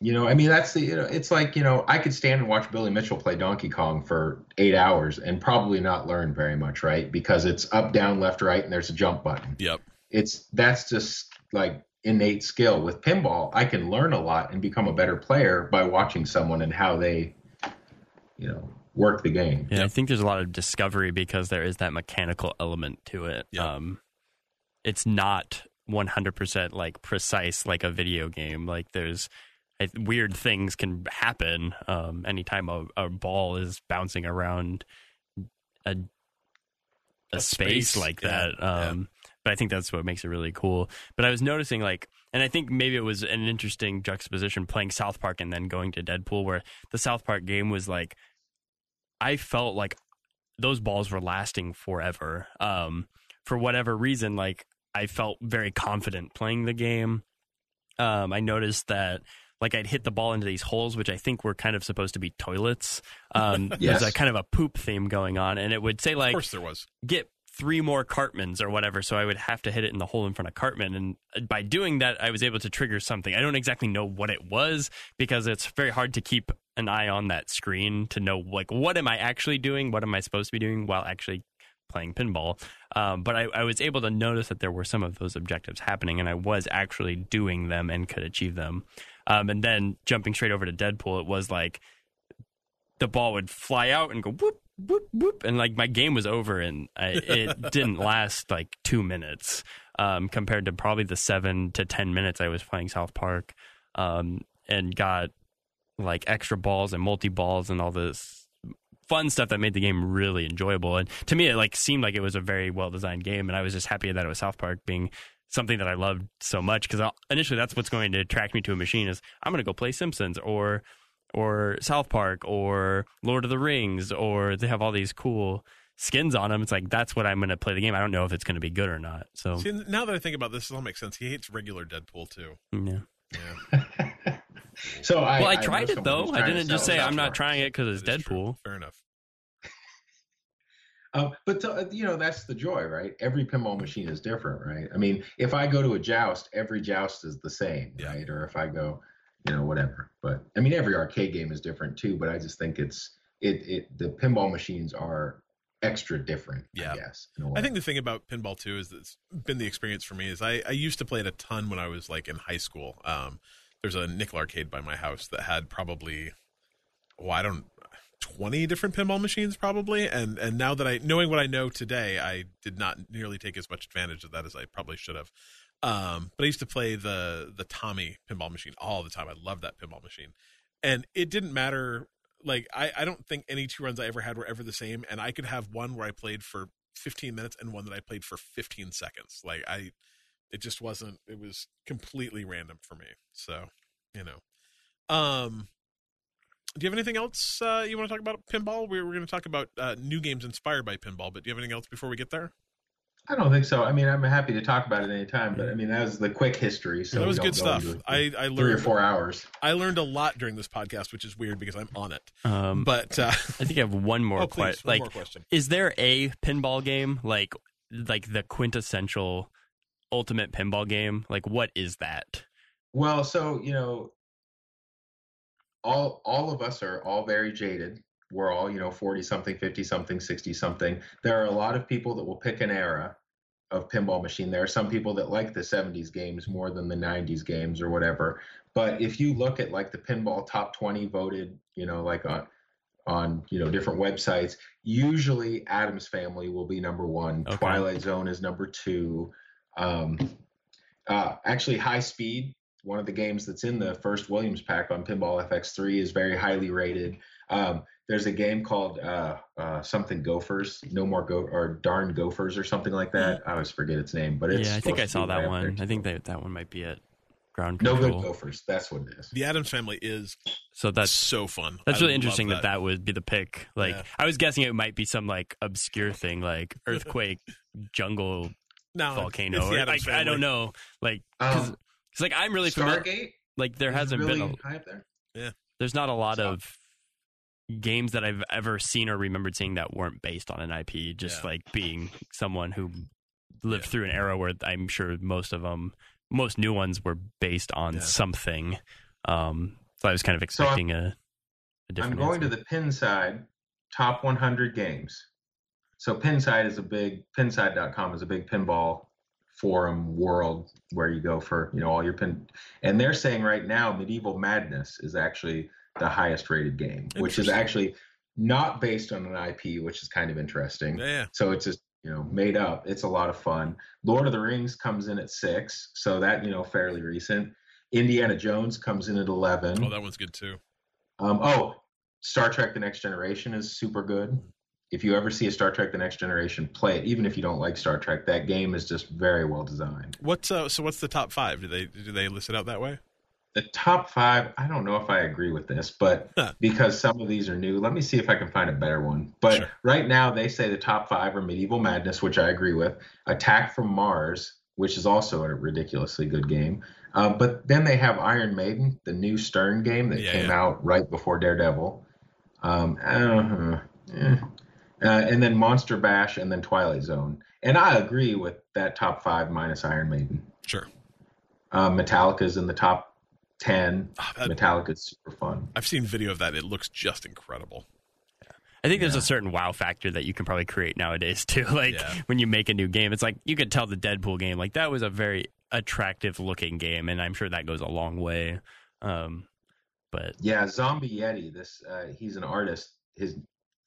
You know, I mean, that's the, you know, it's like, you know, I could stand and watch Billy Mitchell play Donkey Kong for eight hours and probably not learn very much, right? Because it's up, down, left, right, and there's a jump button.
Yep.
It's, that's just like innate skill. With pinball, I can learn a lot and become a better player by watching someone and how they, you know, work the game.
yeah, I think there's a lot of discovery because there is that mechanical element to it.
Yep.
Um, it's not 100% like precise like a video game. Like there's I, weird things can happen um, anytime a, a ball is bouncing around a a,
A
space,
space,
like
yeah,
that.
yeah.
Um, But I think that's what makes it really cool. But I was noticing like, and I think maybe it was an interesting juxtaposition playing South Park and then going to Deadpool, where the South Park game was like, I felt like those balls were lasting forever. Um, for whatever reason, like I felt very confident playing the game. Um, I noticed that like I'd hit the ball into these holes, which I think were kind of supposed to be toilets. Um,
Yes.
There's a kind of a poop theme going on, and it would say like,
of
like
course there was.
get three more Cartmans or whatever. So I would have to hit it in the hole in front of Cartman. And uh, by doing that, I was able to trigger something. I don't exactly know what it was because it's very hard to keep an eye on that screen to know, like, what am I actually doing? What am I supposed to be doing while actually playing pinball? Um, but I, I was able to notice that there were some of those objectives happening and I was actually doing them and could achieve them. Um, and then jumping straight over to Deadpool, it was like, the ball would fly out and go whoop whoop whoop and like my game was over and I, it didn't last like two minutes um, compared to probably the seven to ten minutes I was playing South Park um, and got like extra balls and multi balls and all this fun stuff that made the game really enjoyable and to me it like seemed like it was a very well designed game and I was just happy that it was South Park being something that I loved so much because initially that's what's going to attract me to a machine is I'm going to go play Simpsons or or South Park or Lord of the Rings or they have all these cool skins on them. It's like that's what I'm going to play the game. I don't know if it's going to be good or not. So
See, now that I think about this, this all makes sense. He hates regular Deadpool too.
yeah.
Yeah.
so I,
well, I
know
tried it though. I didn't just say I'm not
Park.
trying it because it's
That is true.
Deadpool.
Fair enough.
Um, but uh, you know that's the joy, right? Every pinball machine is different, right? I mean, if I go to a joust, every joust is the same,
Yeah.
right? Or if I go, you know, whatever. But I mean, every arcade game is different too. But I just think it's it it the pinball machines are extra different.
Yeah.
I guess. in a way.
I think the thing about pinball too is that's been the experience for me is I, I used to play it a ton when I was like in high school. Um, there's a nickel arcade by my house that had probably, well, I don't, 20 different pinball machines probably. And and now that i knowing what i know today i did not nearly take as much advantage of that as i probably should have. Um but i used to play the the tommy pinball machine all the time. I loved that pinball machine. And it didn't matter like i i don't think any two runs i ever had were ever the same. And i could have one where i played for 15 minutes and one that i played for 15 seconds. Like i it just wasn't it was completely random for me so you know um do you have anything else uh, you want to talk about pinball? We're going to talk about uh, new games inspired by pinball, but do you have anything else before we get there?
I don't think so. I mean, I'm happy to talk about it anytime, but I mean, that was the quick history. So
that was good stuff. I, I learned three
or four hours.
I learned a lot during this podcast, which is weird because I'm on it.
Um,
but uh,
I think I have one more,
oh, please,
que- like,
more question.
Is there a pinball game like like the quintessential ultimate pinball game? Like, what is that?
Well, so you know, all all of us are all very jaded. We're all, you know, 40 something, 50 something, 60 something. There are a lot of people that will pick an era of pinball machine. There are some people that like the 70s games more than the 90s games or whatever. But if you look at like the pinball top 20 voted, you know, like on on you know different websites, usually Addams Family will be number one.
Okay.
Twilight Zone is number two. Um, uh, actually, High Speed one of the games that's in the first Williams pack on Pinball FX3 is very highly rated. Um, there's a game called uh, uh, something Gophers, no more go or darn Gophers or something like that. I always forget its name, but it's
yeah, I think I saw that one. I think that that one might be it. ground
no
control.
good Gofers. That's what it is.
The Addams Family is
So that's
so fun.
That's
I
really
love
interesting that. that would be the pick. Like
Yeah.
I was guessing it might be some like obscure thing like earthquake, jungle,
no,
volcano. or, like I don't know. Like because
Um,
like I'm really familiar. Like there hasn't
really
been a,
high up there.
there's not a lot
Stop.
of games that I've ever seen or remembered seeing that weren't based on an IP. Just
Yeah.
like being someone who lived
Yeah.
through an era where I'm sure most of them, most new ones were based on
Yeah.
something. Um, so I was kind of
So I'm-
expecting a, a
I'm going
answer.
to the Pinside, top 100 games. So Pinside is a big pinside.com is a big pinball forum world where you go for you know all your pin and they're saying right now medieval madness is actually the highest rated game which is actually not based on an ip which is kind of interesting.
Yeah, yeah.
so it's just you know made up. It's a lot of fun. Lord of the rings comes in at six so that you know fairly recent. Indiana jones comes in at 11
Oh, that one's good too.
um, oh, Star Trek: The Next Generation is super good. If you ever see a Star Trek: The Next Generation, play it. Even if you don't like Star Trek, that game is just very well designed.
What's uh, so? What's the top five? Do they do they list it out that way?
The top five, I don't know if I agree with this, but
Huh.
because some of these are new, let me see if I can find a better one. But
Sure.
right now, they say the top five are Medieval Madness, which I agree with, Attack from Mars, which is also a ridiculously good game. Um, but then they have Iron Maiden, the new Stern game that
Yeah,
came
yeah.
out right before Daredevil. Um, uh, eh. Uh, and then Monster Bash, and then Twilight Zone. And I agree with that top five minus Iron Maiden.
Sure.
Um, Metallica's in the top 10.
Ah, that-
Metallica's super fun.
I've seen video of that. It looks just incredible.
I think there's a certain wow factor that you can probably create nowadays too. Like
Yeah.
when you make a new game, it's like you could tell the Deadpool game like that was a very attractive looking game, and I'm sure that goes a long way. Um, but
Yeah, Zombie Yeti. This uh, he's an artist. His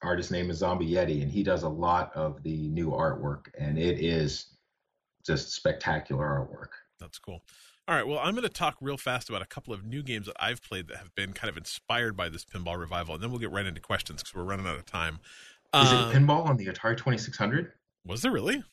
artist name is Zombie Yeti, and he does a lot of the new artwork, and it is just spectacular artwork.
That's cool. All right. Well, I'm going to talk real fast about a couple of new games that I've played that have been kind of inspired by this pinball revival, and then we'll get right into questions because we're running out of time.
Is
Um,
it pinball on the Atari 2600?
was there really?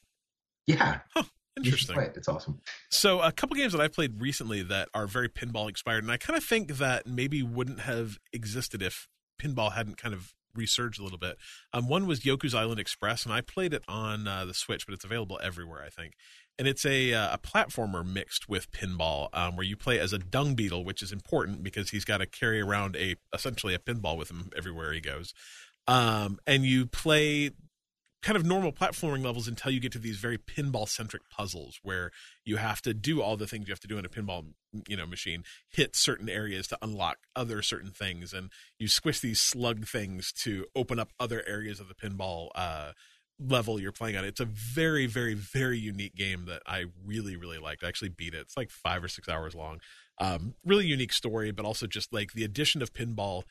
Yeah, should
Interesting.
it. It's awesome.
So, a couple games that I've played recently that are very pinball inspired, and I kind of think that maybe wouldn't have existed if pinball hadn't kind of resurged a little bit. Um, one was Yoku's Island Express, and I played it on uh, the Switch, but it's available everywhere, I think. And it's a uh, a platformer mixed with pinball, um, where you play as a dung beetle, which is important because he's got to carry around a essentially a pinball with him everywhere he goes. Um, and you play kind of normal platforming levels until you get to these very pinball centric puzzles where you have to do all the things you have to do in a pinball you know machine hit certain areas to unlock other certain things and you squish these slug things to open up other areas of the pinball uh level you're playing on. It's a very very very unique game that i really really liked. I actually beat it. It's like five or six hours long. Um really unique story but also just like the addition of pinball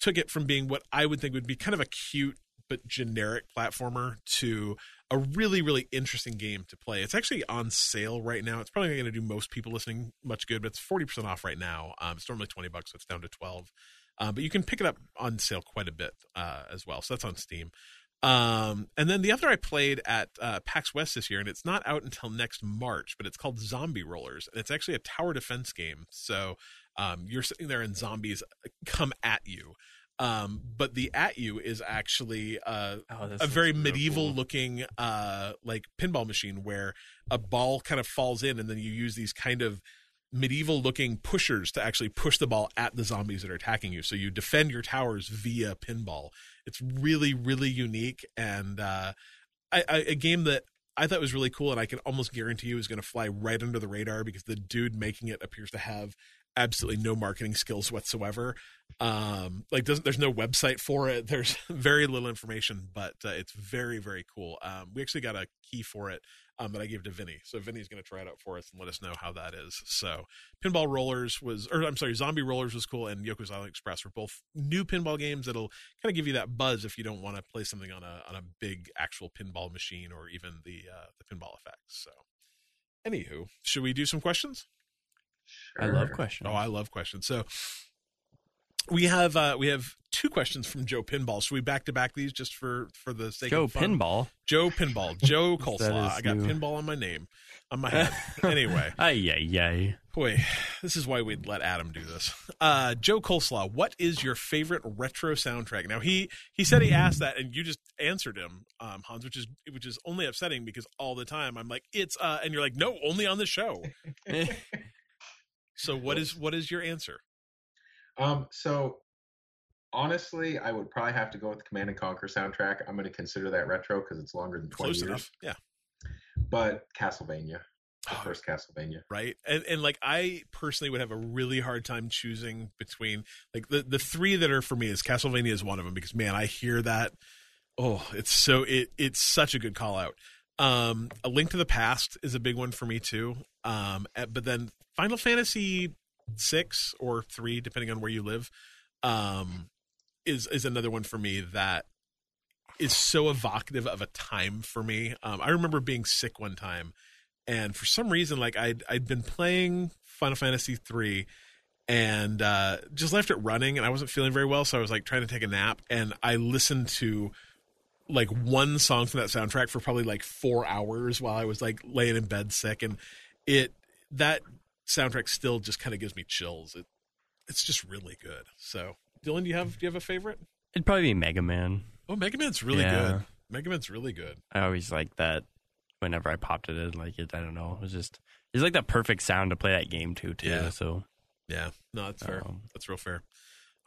took it from being what I would think would be kind of a cute but generic platformer to a really really interesting game to play. It's actually on sale right now. It's probably not going to do most people listening much good, but it's forty percent off right now. Um, it's normally twenty bucks, so it's down to twelve. Um, but you can pick it up on sale quite a bit uh, as well. So that's on Steam. Um, and then the other I played at uh, PAX West this year, and it's not out until next March, but it's called Zombie Rollers, and it's actually a tower defense game. So um, you're sitting there, and zombies come at you. Um, but the at you is actually uh,
Oh,
a very medieval
cool.
looking uh like pinball machine where a ball kind of falls in and then you use these kind of medieval looking pushers to actually push the ball at the zombies that are attacking you so you defend your towers via pinball it's really really unique and uh I, I, a game that I thought was really cool, and I can almost guarantee you is going to fly right under the radar because the dude making it appears to have absolutely no marketing skills whatsoever. Um, like there's no website for it. There's very little information, but uh, it's very very cool. Um, we actually got a key for it um, that I gave to Vinny, so Vinny's going to try it out for us and let us know how that is. So Pinball Rollers was, or I'm sorry, Zombie Rollers was cool, and Yoku's Island Express were both new pinball games that'll kind of give you that buzz if you don't want to play something on a on a big actual pinball machine or even the uh, the Pinball FX. So, anywho, should we do some questions?
I love questions.
Oh, I love questions. So we have uh we have two questions from Joe Pinball. Should we back to back these just for for the sake
Joe
of fun?
Pinball.
Joe Pinball. Joe
That
Coleslaw. I got
new.
pinball on my name, on my head. anyway,
Ay, yay ay.
boy, this is why we'd let Adam do this. Uh, Joe Coleslaw, what is your favorite retro soundtrack? Now he he said he asked that, and you just answered him, um, Hans, which is which is only upsetting because all the time I'm like it's uh, and you're like no, only on the show. So what is what is your answer?
Um, so honestly, I would probably have to go with the Command and Conquer soundtrack. I'm going to consider that retro because it's longer than 20
Close
years.
enough, yeah.
But Castlevania, the
Oh,
first Castlevania.
right and and like i personally would have a really hard time choosing between like the the three that are for me is castlevania is one of them because man i hear that oh it's so it it's such a good call out um a link to the past is a big one for me too um eh, but then final fantasy 6 or 3 depending on where you live um is is another one for me that is so evocative of a time for me. Um i remember being sick one time and for some reason like i'd i'd been playing final fantasy 3 and uh just left it running and i wasn't feeling very well so i was like trying to take a nap and i listened to like one song from that soundtrack for probably like four hours while i was like laying in bed sick and it that soundtrack still just kind of gives me chills it it's just really good so dylan do you have do you have a favorite
It'd probably be Mega Man.
oh mega man's really
Yeah.
good mega man's really good
I always like that. Whenever I popped it in, like it, I don't know. It was just it's like that perfect sound to play that game too. Too.
Yeah.
So
yeah no that's fair
um,
That's real fair.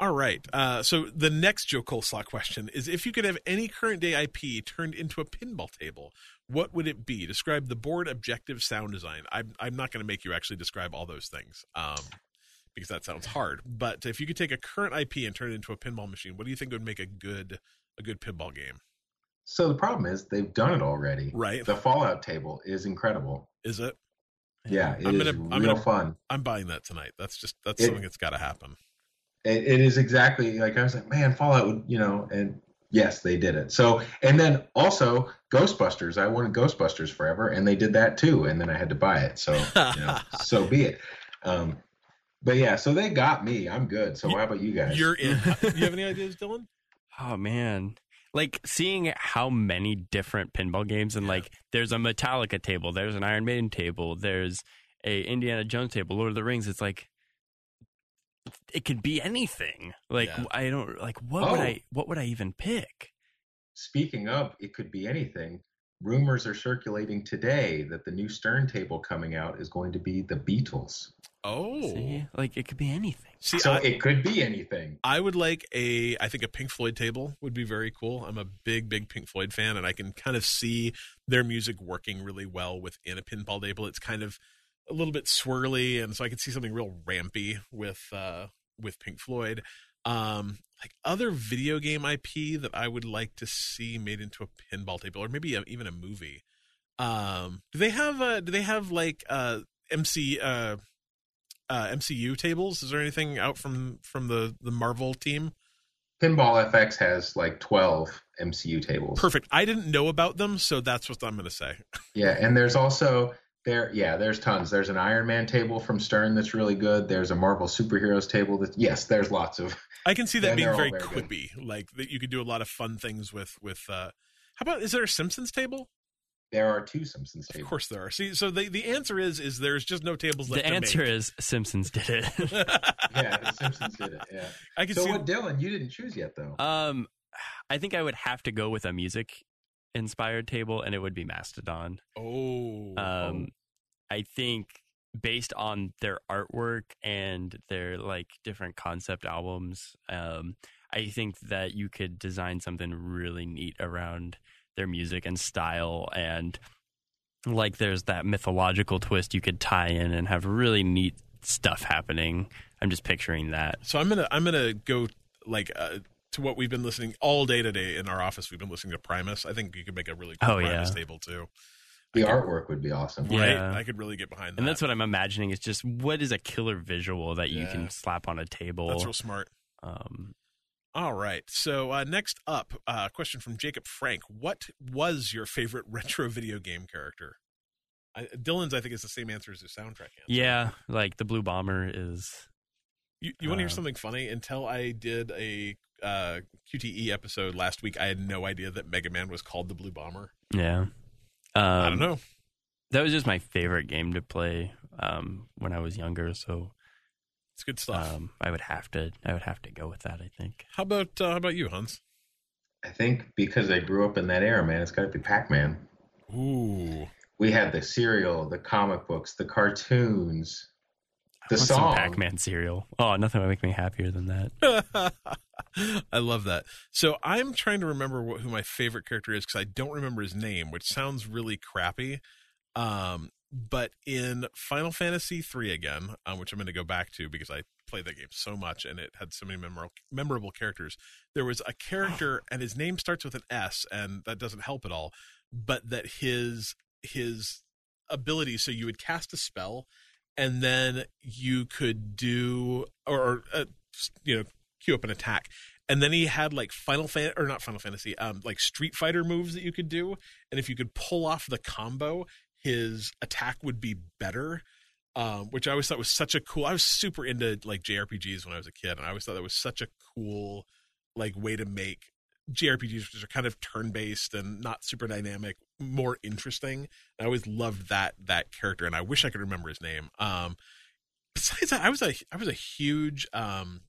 All right. Uh, so the next Joe Coleslaw question is: If you could have any current day IP turned into a pinball table, what would it be? Describe the board, objective, sound design. I'm I'm not going to make you actually describe all those things, um, because that sounds hard. But if you could take a current IP and turn it into a pinball machine, what do you think would make a good a good pinball game?
So the problem is they've done it already.
Right?
The Fallout table is incredible.
Is it?
Yeah, it is
I'm gonna- I'm
real
gonna-
fun.
I'm buying that tonight. That's just that's
It-
something that's got to happen.
It, it is exactly like I was like, man, Fallout would, you know, and yes, they did it. So, and then also Ghostbusters. I wanted Ghostbusters forever, and they did that too. And then I had to buy it. So, you know, so be it. Um, but yeah, so they got me. I'm good. So how about you guys?
You're in. Do you have any ideas, Dylan?
Oh man. Like seeing how many different pinball games and
Yeah.
like there's a Metallica table, there's an Iron Maiden table, there's a Indiana Jones table, Lord of the Rings. It's like it could be anything. Like
Yeah.
I don't like what would
Oh.
I what would I even pick?
Speaking of, it could be anything. Rumors are circulating today that the new Stern table coming out is going to be the Beatles.
Oh,
See? Like it could be anything.
see,
so
I,
it could be anything.
I would like a I think a Pink Floyd table would be very cool. I'm a big big Pink Floyd fan and I can kind of see their music working really well within a pinball table. It's kind of a little bit swirly and so I could see something real rampy with uh with Pink Floyd. Um like other video game IP that I would like to see made into a pinball table or maybe a, even a movie. Um do they have uh do they have like uh MC uh uh, MCU tables? Is there anything out from from the the Marvel team?
Pinball FX has like 12 MCU tables.
Perfect. I didn't know about them, so that's what I'm going to say.
Yeah, and there's also there. Yeah, there's tons. There's an Iron Man table from Stern that's really good. There's a Marvel superheroes table that yes, there's lots of.
I can see that being
they're
very
very good.
quippy, like that you could do a lot of fun things with with. uh How about is there a Simpsons table?
There are two Simpsons tables.
Of course there are. See, so the the answer is is there's just no tables left.
The
to
answer
make.
is Simpsons did it.
Yeah, the Simpsons did it. Yeah.
I can
So
see.
what, Dylan? You didn't choose yet though.
um, I think I would have to go with a music inspired table, and it would be Mastodon.
oh,
Um, I think based on their artwork and their like different concept albums, um, I think that you could design something really neat around their music and style and like there's that mythological twist you could tie in and have really neat stuff happening. I'm just picturing that.
so I'm gonna I'm gonna go like uh, to what we've been listening all day today in our office. We've been listening to Primus. I think you could make a really cool
Oh,
Primus
yeah.
table too.
the
could-
artwork would be awesome.
Right?
Yeah.
I could really get behind that.
And that's what I'm imagining is just what is a killer visual that you
Yeah.
can slap on a table.
That's real smart.
um,
All right. So uh, next up, uh, question from Jacob Frank: What was your favorite retro video game character? I, Dylan's, I think, is the same answer as his soundtrack answer.
yeah, like the Blue Bomber is
You, you want to hear
Uh,
something funny? Until I did a uh, QTE episode last week, I had no idea that Mega Man was called the Blue Bomber.
yeah. Um,
I don't know.
That was just my favorite game to play um, when I was younger. So
It's good stuff.
um, I would have to I would have to go with that. I think.
how about uh, how about you, Hans?
I think because I grew up in that era, man, it's got to be Pac-Man.
Ooh,
We had the cereal, the comic books, the cartoons, the song.
some Pac-Man cereal. Oh, nothing would make me happier than that.
I love that. So I'm trying to remember what, who my favorite character is because I don't remember his name, which sounds really crappy. Um, but in Final Fantasy III again, um, which I'm going to go back to because I played that game so much and it had so many memorable memorable characters. There was a character and his name starts with an S, and that doesn't help at all. But that his his ability, so you would cast a spell, and then you could do or, uh, you know queue up an attack. And then he had like Final Fan or not Final Fantasy, um, like Street Fighter moves that you could do. And if you could pull off the combo, his attack would be better. Um, which I always thought was such a cool. I was super into like JRPGs when I was a kid, and I always thought that was such a cool like way to make JRPGs, which are kind of turn based and not super dynamic, more interesting. I always loved that that character, and I wish I could remember his name. Um, besides that, I was a I was a huge um,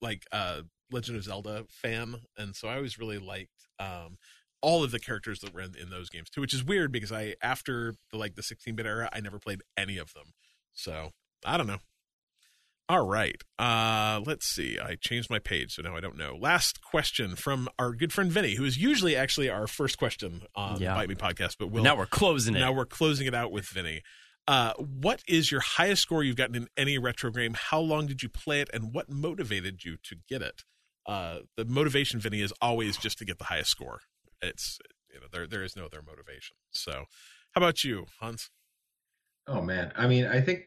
like uh, Legend of Zelda fan, and so I always really liked um, all of the characters that were in, in those games too. Which is weird because I after the like the 16 bit era, I never played any of them. So I don't know. All right. Uh, let's see. I changed my page, so now I don't know. Last question from our good friend Vinny, who is usually actually our first question on
Yeah.
the Bite Me podcast, but we'll
now we're closing it.
now we're closing it out with Vinny. Uh, what is your highest score you've gotten in any retro game? How long did you play it, and what motivated you to get it? Uh, the motivation, Vinny, is always just to get the highest score. It's you know there there is no other motivation. So, how about you, Hans?
Oh man, I mean, I think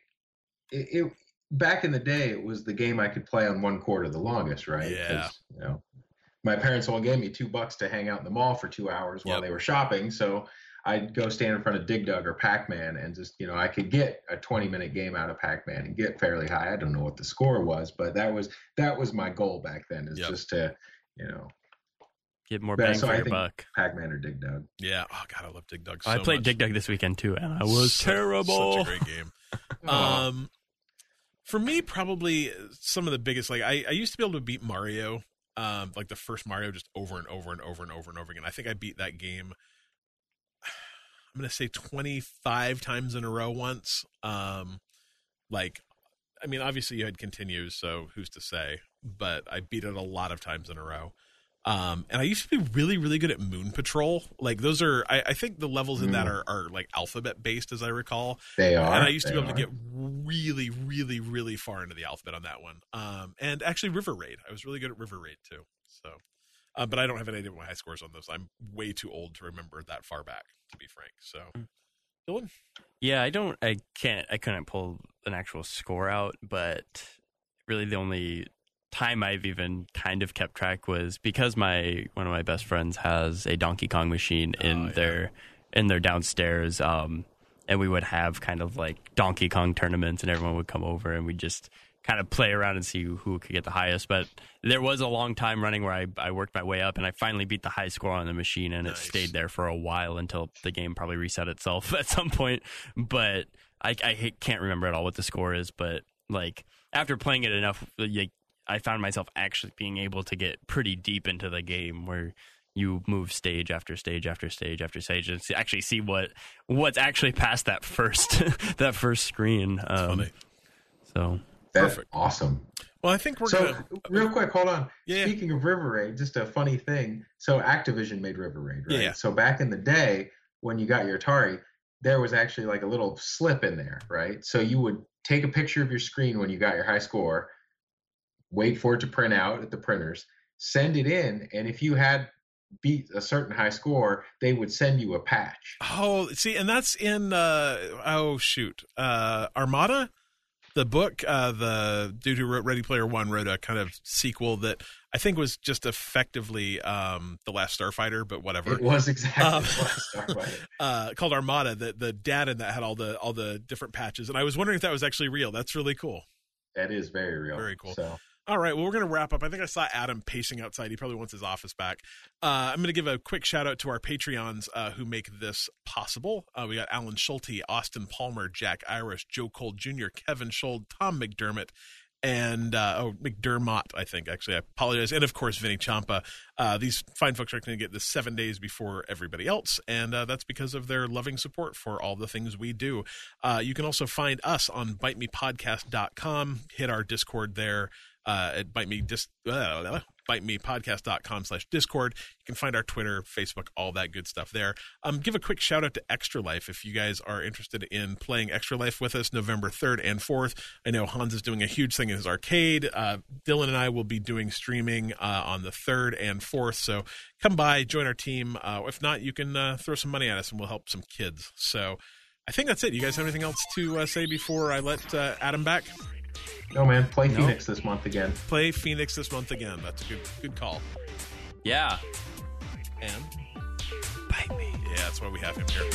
it, it back in the day, it was the game I could play on one quarter the longest, right?
Yeah.
'Cause, You know, my parents only gave me two bucks to hang out in the mall for two hours while
Yep.
they were shopping, so I'd go stand in front of Dig Dug or Pac Man and just, you know, I could get a 20 minute game out of Pac Man and get fairly high. I don't know what the score was, but that was that was my goal back then, is
Yep.
just to, you know,
Get more
Yeah,
bang
so
for
I
your
think-
buck.
Pac Man or Dig Dug.
Yeah. Oh God, I love Dig Dug. So
I played
much.
Dig Dug this weekend too, and I was
Such-
terrible.
Such a great game. Um, for me, probably some of the biggest. Like I, I used to be able to beat Mario, um, like the first Mario, just over and over and over and over and over again. I think I beat that game. I'm gonna say 25 times in a row once. Um, like, I mean, obviously you had continues, so who's to say? But I beat it a lot of times in a row. Um, and I used to be really, really good at Moon Patrol. Like those are, I, I think the levels in that
Mm.
are, are like alphabet based, as I recall
They are.
and I used to be able
are.
to get really, really, really far into the alphabet on that one. Um, and actually, River Raid. I was really good at River Raid too. So, uh, but I don't have any idea what my high scores on those. I'm way too old to remember that far back, to be frank. So,
Mm.
Dylan,
Yeah, I don't. I can't. I couldn't pull an actual score out, but really the only time I've even kind of kept track was because my one of my best friends has a Donkey Kong machine in
Oh, yeah.
their in their downstairs, um, and we would have kind of like Donkey Kong tournaments, and everyone would come over, and we just kind of play around and see who could get the highest. But there was a long time running where I, I worked my way up, and I finally beat the high score on the machine, and
Nice.
it stayed there for a while until the game probably reset itself at some point. But I, I can't remember at all what the score is, but like after playing it enough, like, I found myself actually being able to get pretty deep into the game where you move stage after stage after stage after stage and see, actually see what what's actually past that first that first screen. Um,
funny.
so
That's
Perfect.
awesome.
Well, I think we're
so,
gonna.
real quick, hold on.
Yeah.
Speaking of River Raid, just a funny thing. So, Activision made River Raid, right?
Yeah.
So, back in the day, when you got your Atari, there was actually like a little slip in there, right? So, you would take a picture of your screen when you got your high score, wait for it to print out at the printers, send it in, and if you had beat a certain high score, they would send you a patch.
Oh, see, and that's in. uh Oh shoot, uh Armada, the book. Uh The dude who wrote Ready Player One wrote a kind of sequel that I think was just effectively um the Last Starfighter, but whatever.
It was exactly
Um,
Last Starfighter.
uh, called Armada. The the dad in that had all the all the different patches, and I was wondering if that was actually real. That's really cool.
That is very real.
Very cool.
So,
All right, well, we're going to wrap up. I think I saw Adam pacing outside. He probably wants his office back. Uh, I'm going to give a quick shout out to our Patreons uh, who make this possible. Uh, we got Alan Schulte, Austin Palmer, Jack Irish, Joe Cole Jr., Kevin Schold, Tom McDermott, and uh, oh McDermott, I think actually. I apologize, and of course Vinny Champa. Uh, these fine folks are going to get this seven days before everybody else, and uh, that's because of their loving support for all the things we do. You can also find us on bitemepodcast.com. Hit our Discord there uh, at bite me dis- uh, bitemepodcast.com slash discord. You can find our twitter facebook all that good stuff there. Um, give a quick shout out to extra life if you guys are interested in playing extra life with us november 3rd and 4th i know hans is doing a huge thing in his arcade. Uh, dylan and i will be doing streaming uh, on the 3rd and 4th so come by join our team. Uh, if not you can uh, throw some money at us and we'll help some kids. So I think that's it. You guys have anything else to uh, say before I let uh, Adam back?
No man, play
No.
Phoenix this month again.
Play Phoenix this month again. That's a good good call.
yeah,
And bite me. Yeah, that's why we have him here.